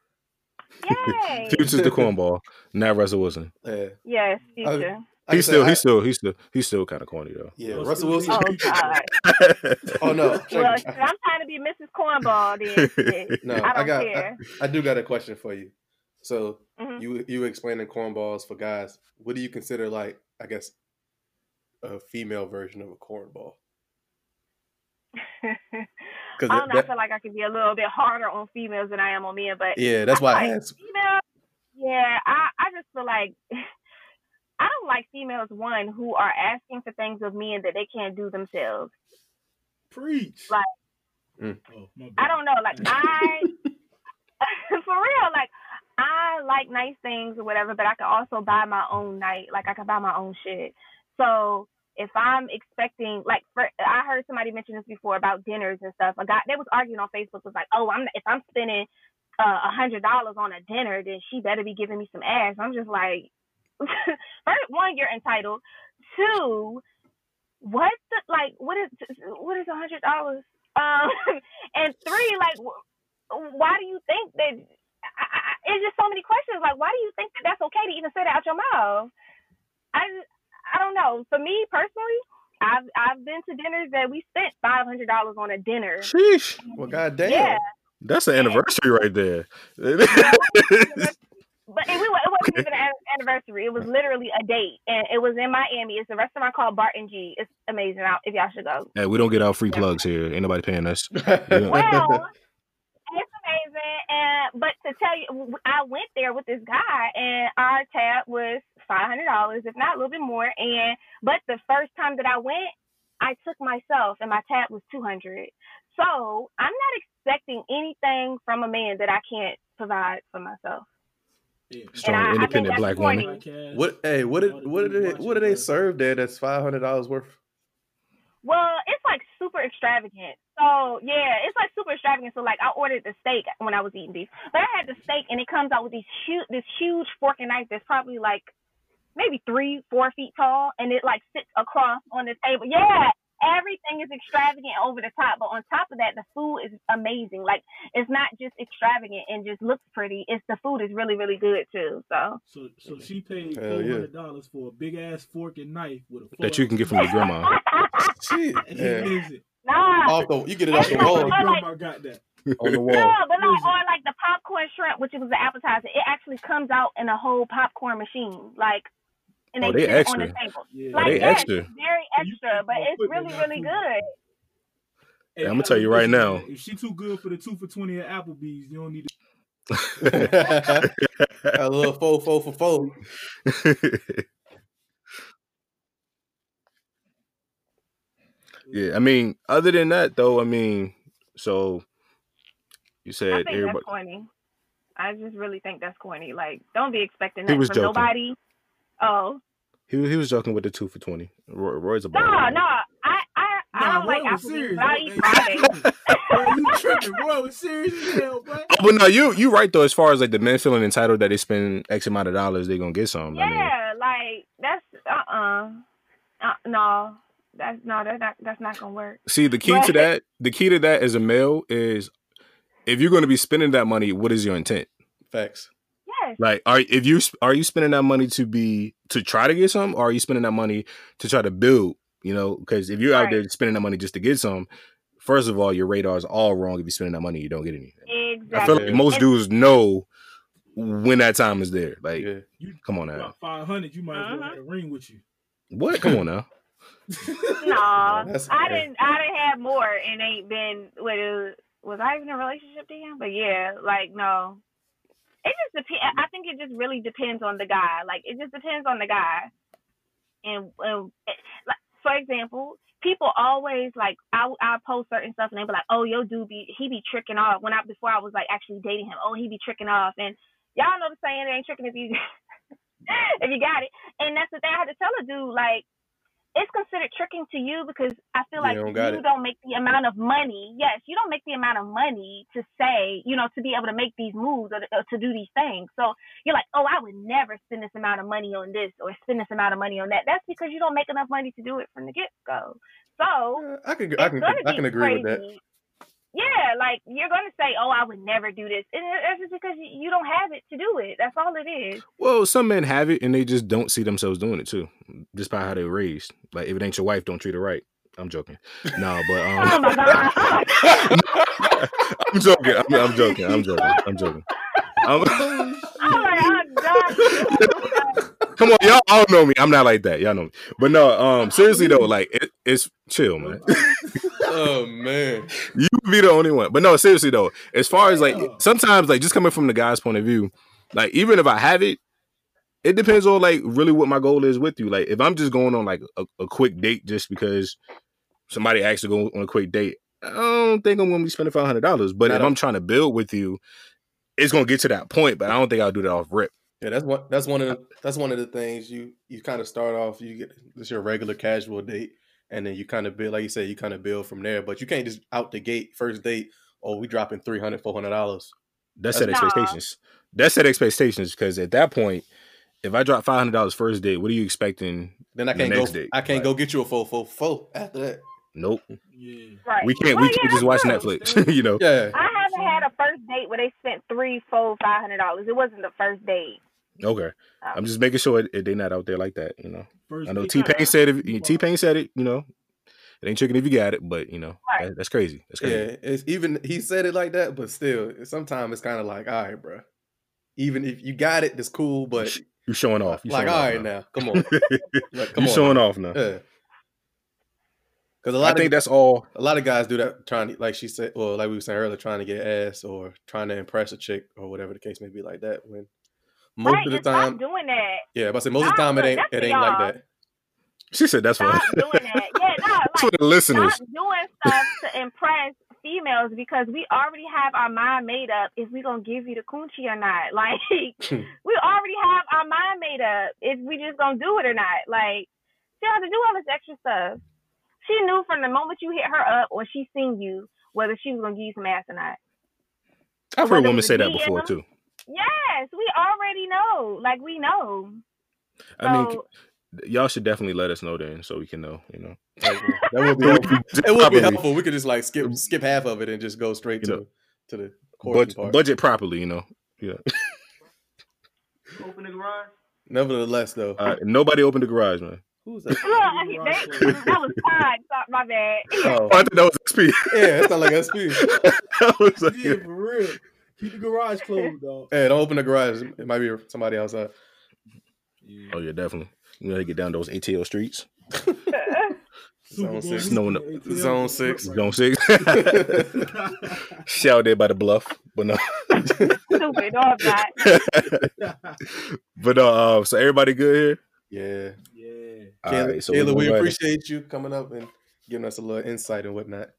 Yay! Future's the cornball, not Russell Wilson. Yeah, yes, future. I He's said, still, I- he's still, he's still, he's still kind of corny though. yeah. Oh, Russell Wilson. Oh God. Oh no, Well, I'm trying to be Mrs. Cornball then. no, I I, don't got. I, care. I do got a question for you. So Mhm. you you explaining cornballs for guys. What do you consider like? I guess a female version of a cornball. I Because don't know. I feel like I can be a little bit harder on females than I am on men, but yeah, that's why I like asked. female. Yeah, I I just feel like I don't like females one who are asking for things of men that they can't do themselves. Preach. Like- Mm. Oh. I don't know, like I for real, like I like nice things or whatever, but I can also buy my own night. Like I can buy my own shit. So if I'm expecting, like, for, I heard somebody mention this before about dinners and stuff. A guy they was arguing on Facebook was like, oh, I'm if I'm spending uh, a hundred dollars on a dinner, then she better be giving me some ass. I'm just like, first one, you're entitled. Two, what the like? What is what is a hundred dollars? Um, and three, like, why do you think that? I, I, it's just so many questions. Like, why do you think that that's okay to even say that out your mouth? I I don't know. For me personally, I've I've been to dinners that we spent five hundred dollars on a dinner. Sheesh, Well, goddamn. Yeah, that's an anniversary right there. but it, it wasn't even an anniversary. It was literally a date, and it was in Miami. It's a restaurant called Barton G. It's amazing. Out if y'all should go. hey, we don't get our free plugs here. Ain't nobody paying us. Well, it's amazing. And but to tell you, I went there with this guy, and our tab was five hundred dollars, if not a little bit more. And but the first time that I went, I took myself, and my tab was two hundred. So I'm not expecting anything from a man that I can't provide for myself. Yeah. Strong, I- I independent that's black corny. woman. What? Hey, what did what did they what did they serve there? That's five hundred dollars worth. Well, it's like super extravagant. So yeah, it's like super extravagant. So like I ordered the steak when I was eating beef, but I had the steak and it comes out with these huge, this huge fork and knife that's probably like maybe three, four feet tall, and it like sits across on the table. Yeah, everything is extravagant over the top, but on top of that, the food is amazing. Like it's not just extravagant and just looks pretty. It's the food is really, really good too. So So, so she paid Hell four yeah. hundred dollars for a big ass fork and knife with a That you can get from your grandma. Shit. Yeah. Nah. Off the, you get it off the wall. my like- grandma got that. On the wall. No, but like or like the popcorn shrimp, which was the appetizer, it actually comes out in a whole popcorn machine, like, and they, Oh, they sit it on extra. the table. Yeah. Like, they yes, extra. it's very extra, but it's really, really good. Hey, I'ma tell you right listen, now. If she too good for the two for twenty at Applebee's, you don't need to. a little four, four for four. yeah, I mean, other than that though, I mean, so you I said think everybody. that's corny. I just really think that's corny. Like, don't be expecting that from joking. nobody. Oh He, he was joking with the two for twenty. Roy, Roy's a no, baller. no, I I I don't boy, like was serious. but I boy. eat Fridays. Boy, you tripping, boy. Was serious as hell, boy. Oh, but no, you you right though. As far as like the men feeling entitled that they spend X amount of dollars, they gonna get some. I mean, Yeah, like that's uh uh uh no, that's no, that's not that's not gonna work. see, the key to that, the key to that as a male is if you're going to be spending that money, what is your intent? Facts. Yes, Like, are if you are you spending that money to be to try to get some, or are you spending that money to try to build? You know, because if you're out there spending that money just to get some, first of all, your radar is all wrong. If you're spending that money, you don't get anything. exactly. I feel like most And- dudes know when that time is there. Like, Yeah. you come on now, five hundred, you might as well Uh-huh. have a ring with you. what? Come on now. No, I didn't. I didn't have more, and ain't been. What it was I even in a relationship to him? But yeah, like no. It just depends. I think it just really depends on the guy. Like it just depends on the guy. And, and it, like for example, people always like I I post certain stuff and they be like, oh, yo, dude be he be tricking off. When I before I was like actually dating him, oh, he be tricking off, and y'all know the saying, it ain't tricking if you if you got it. And that's the thing I had to tell a dude like it's considered tricking to you because I feel like You don't you don't make the amount of money. Yes, you don't make the amount of money to say, you know, to be able to make these moves or to, or to do these things. So you're like, oh, I would never spend this amount of money on this or spend this amount of money on that. That's because you don't make enough money to do it from the get go. So Uh, I can I can I can agree with that. Yeah, like you're gonna say, "Oh, I would never do this," and it's just because you don't have it to do it. That's all it is. Well, some men have it and they just don't see themselves doing it too, just by how they're raised. Like, if it ain't your wife, don't treat her right. I'm joking. No, but um, Oh my god! I'm joking. I'm, I'm joking. I'm joking. I'm joking. I'm, oh come on, y'all all know me. I'm not like that. Y'all know me. But no, um, seriously though, like it, it's chill, man. Oh man. you be the only one. But no, seriously though, as far as like sometimes like just coming from the guy's point of view, like even if I have it, it depends on like really what my goal is with you. Like if I'm just going on like a, a quick date just because somebody asked to go on a quick date, I don't think I'm gonna be spending five hundred dollars. But Not if I'm trying to build with you, it's gonna get to that point. But I don't think I'll do that off rip. Yeah, that's one. That's one of the. That's one of the things you you kind of start off. You get this your regular casual date, and then you kind of build, like you said, you kind of build from there. But you can't just out the gate first date. Oh, we dropping 300 400 dollars. That's set No. expectations. That's set expectations because at that point, if I drop five hundred dollars first date, what are you expecting? Then I can't go. next date, I can't right. go get you a full full full after that. Nope. Yeah. Right. We can't. Well, we yeah, can't just watch. Netflix. you know. Yeah. I haven't had a first date where they spent three, four, five hundred dollars. It wasn't the first date. Okay. I'm just making sure it, they're not out there like that. You know. First I know. T Pain said if T Pain said it. You know, it ain't chicken if you got it. But you know, Right. that, that's crazy. That's crazy. Yeah, it's even he said it like that, but still, sometimes it's kind of like, all right, bro. Even if you got it, that's cool, but You showing off. You like, showing all off right, now, come on, like, come you on, showing now. off now. Yeah, because a I lot think of that's all. a lot of guys do that, trying to, like she said, well, like we were saying earlier, trying to get ass or trying to impress a chick or whatever the case may be, like that. When most right. of the stop time, doing that. yeah, but I say most of the time it ain't it ain't like y'all. that. She said that's what. Stop doing that. Yeah, no, that's like for the listeners. stop doing stuff to impress females because we already have our mind made up if we gonna give you the coochie or not. Like we already have our mind made up if we just gonna do it or not. Like she don't to do all this extra stuff. She knew from the moment you hit her up or she seen you whether she was gonna give you some ass or not. I've heard women say that before too. Yes, we already know. Like we know. I mean, y'all should definitely let us know then, so we can know. You know. That would be helpful. It would be helpful. We could just like skip skip half of it and just go straight You to know, to the courting Budget, part. budget properly. You know. Yeah. Open the garage. Nevertheless, though, Uh, nobody opened the garage, man. who's that? Look, they, that was Todd. My bad. Oh, Oh, I thought that was XP. yeah, it sounds like SP. that was like, Yeah, for real. Keep the garage closed, dog. Hey, don't open the garage. It might be somebody outside. oh yeah, definitely. You know, they get down those ATL streets. Zone six. Snowing up. Zone six. Zone six. Shout there by the bluff, but no. Stupid. No, I'm not. but uh, uh, so everybody good here. Yeah. All Kayla, right, so Kayla, we're we appreciate you coming up and giving us a little insight and whatnot.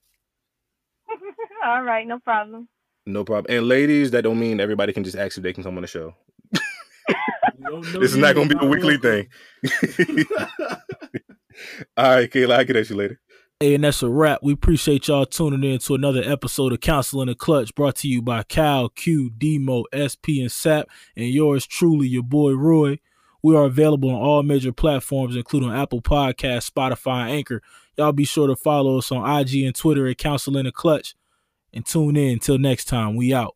All right, no problem. No problem. And ladies, that don't mean everybody can just ask if they can come on the show. We don't This is not going to be a weekly welcome. thing. All right, Kayla, I'll get at you later. Hey, and that's a wrap. We appreciate y'all tuning in to another episode of Counsel in the Clutch brought to you by Cal, Q, Demo, SP, and SAP, and yours truly, your boy Roy. We are available on all major platforms, including Apple Podcasts, Spotify, and Anchor. Y'all be sure to follow us on IG and Twitter at Counsel in the Clutch. And tune in. Until next time, we out.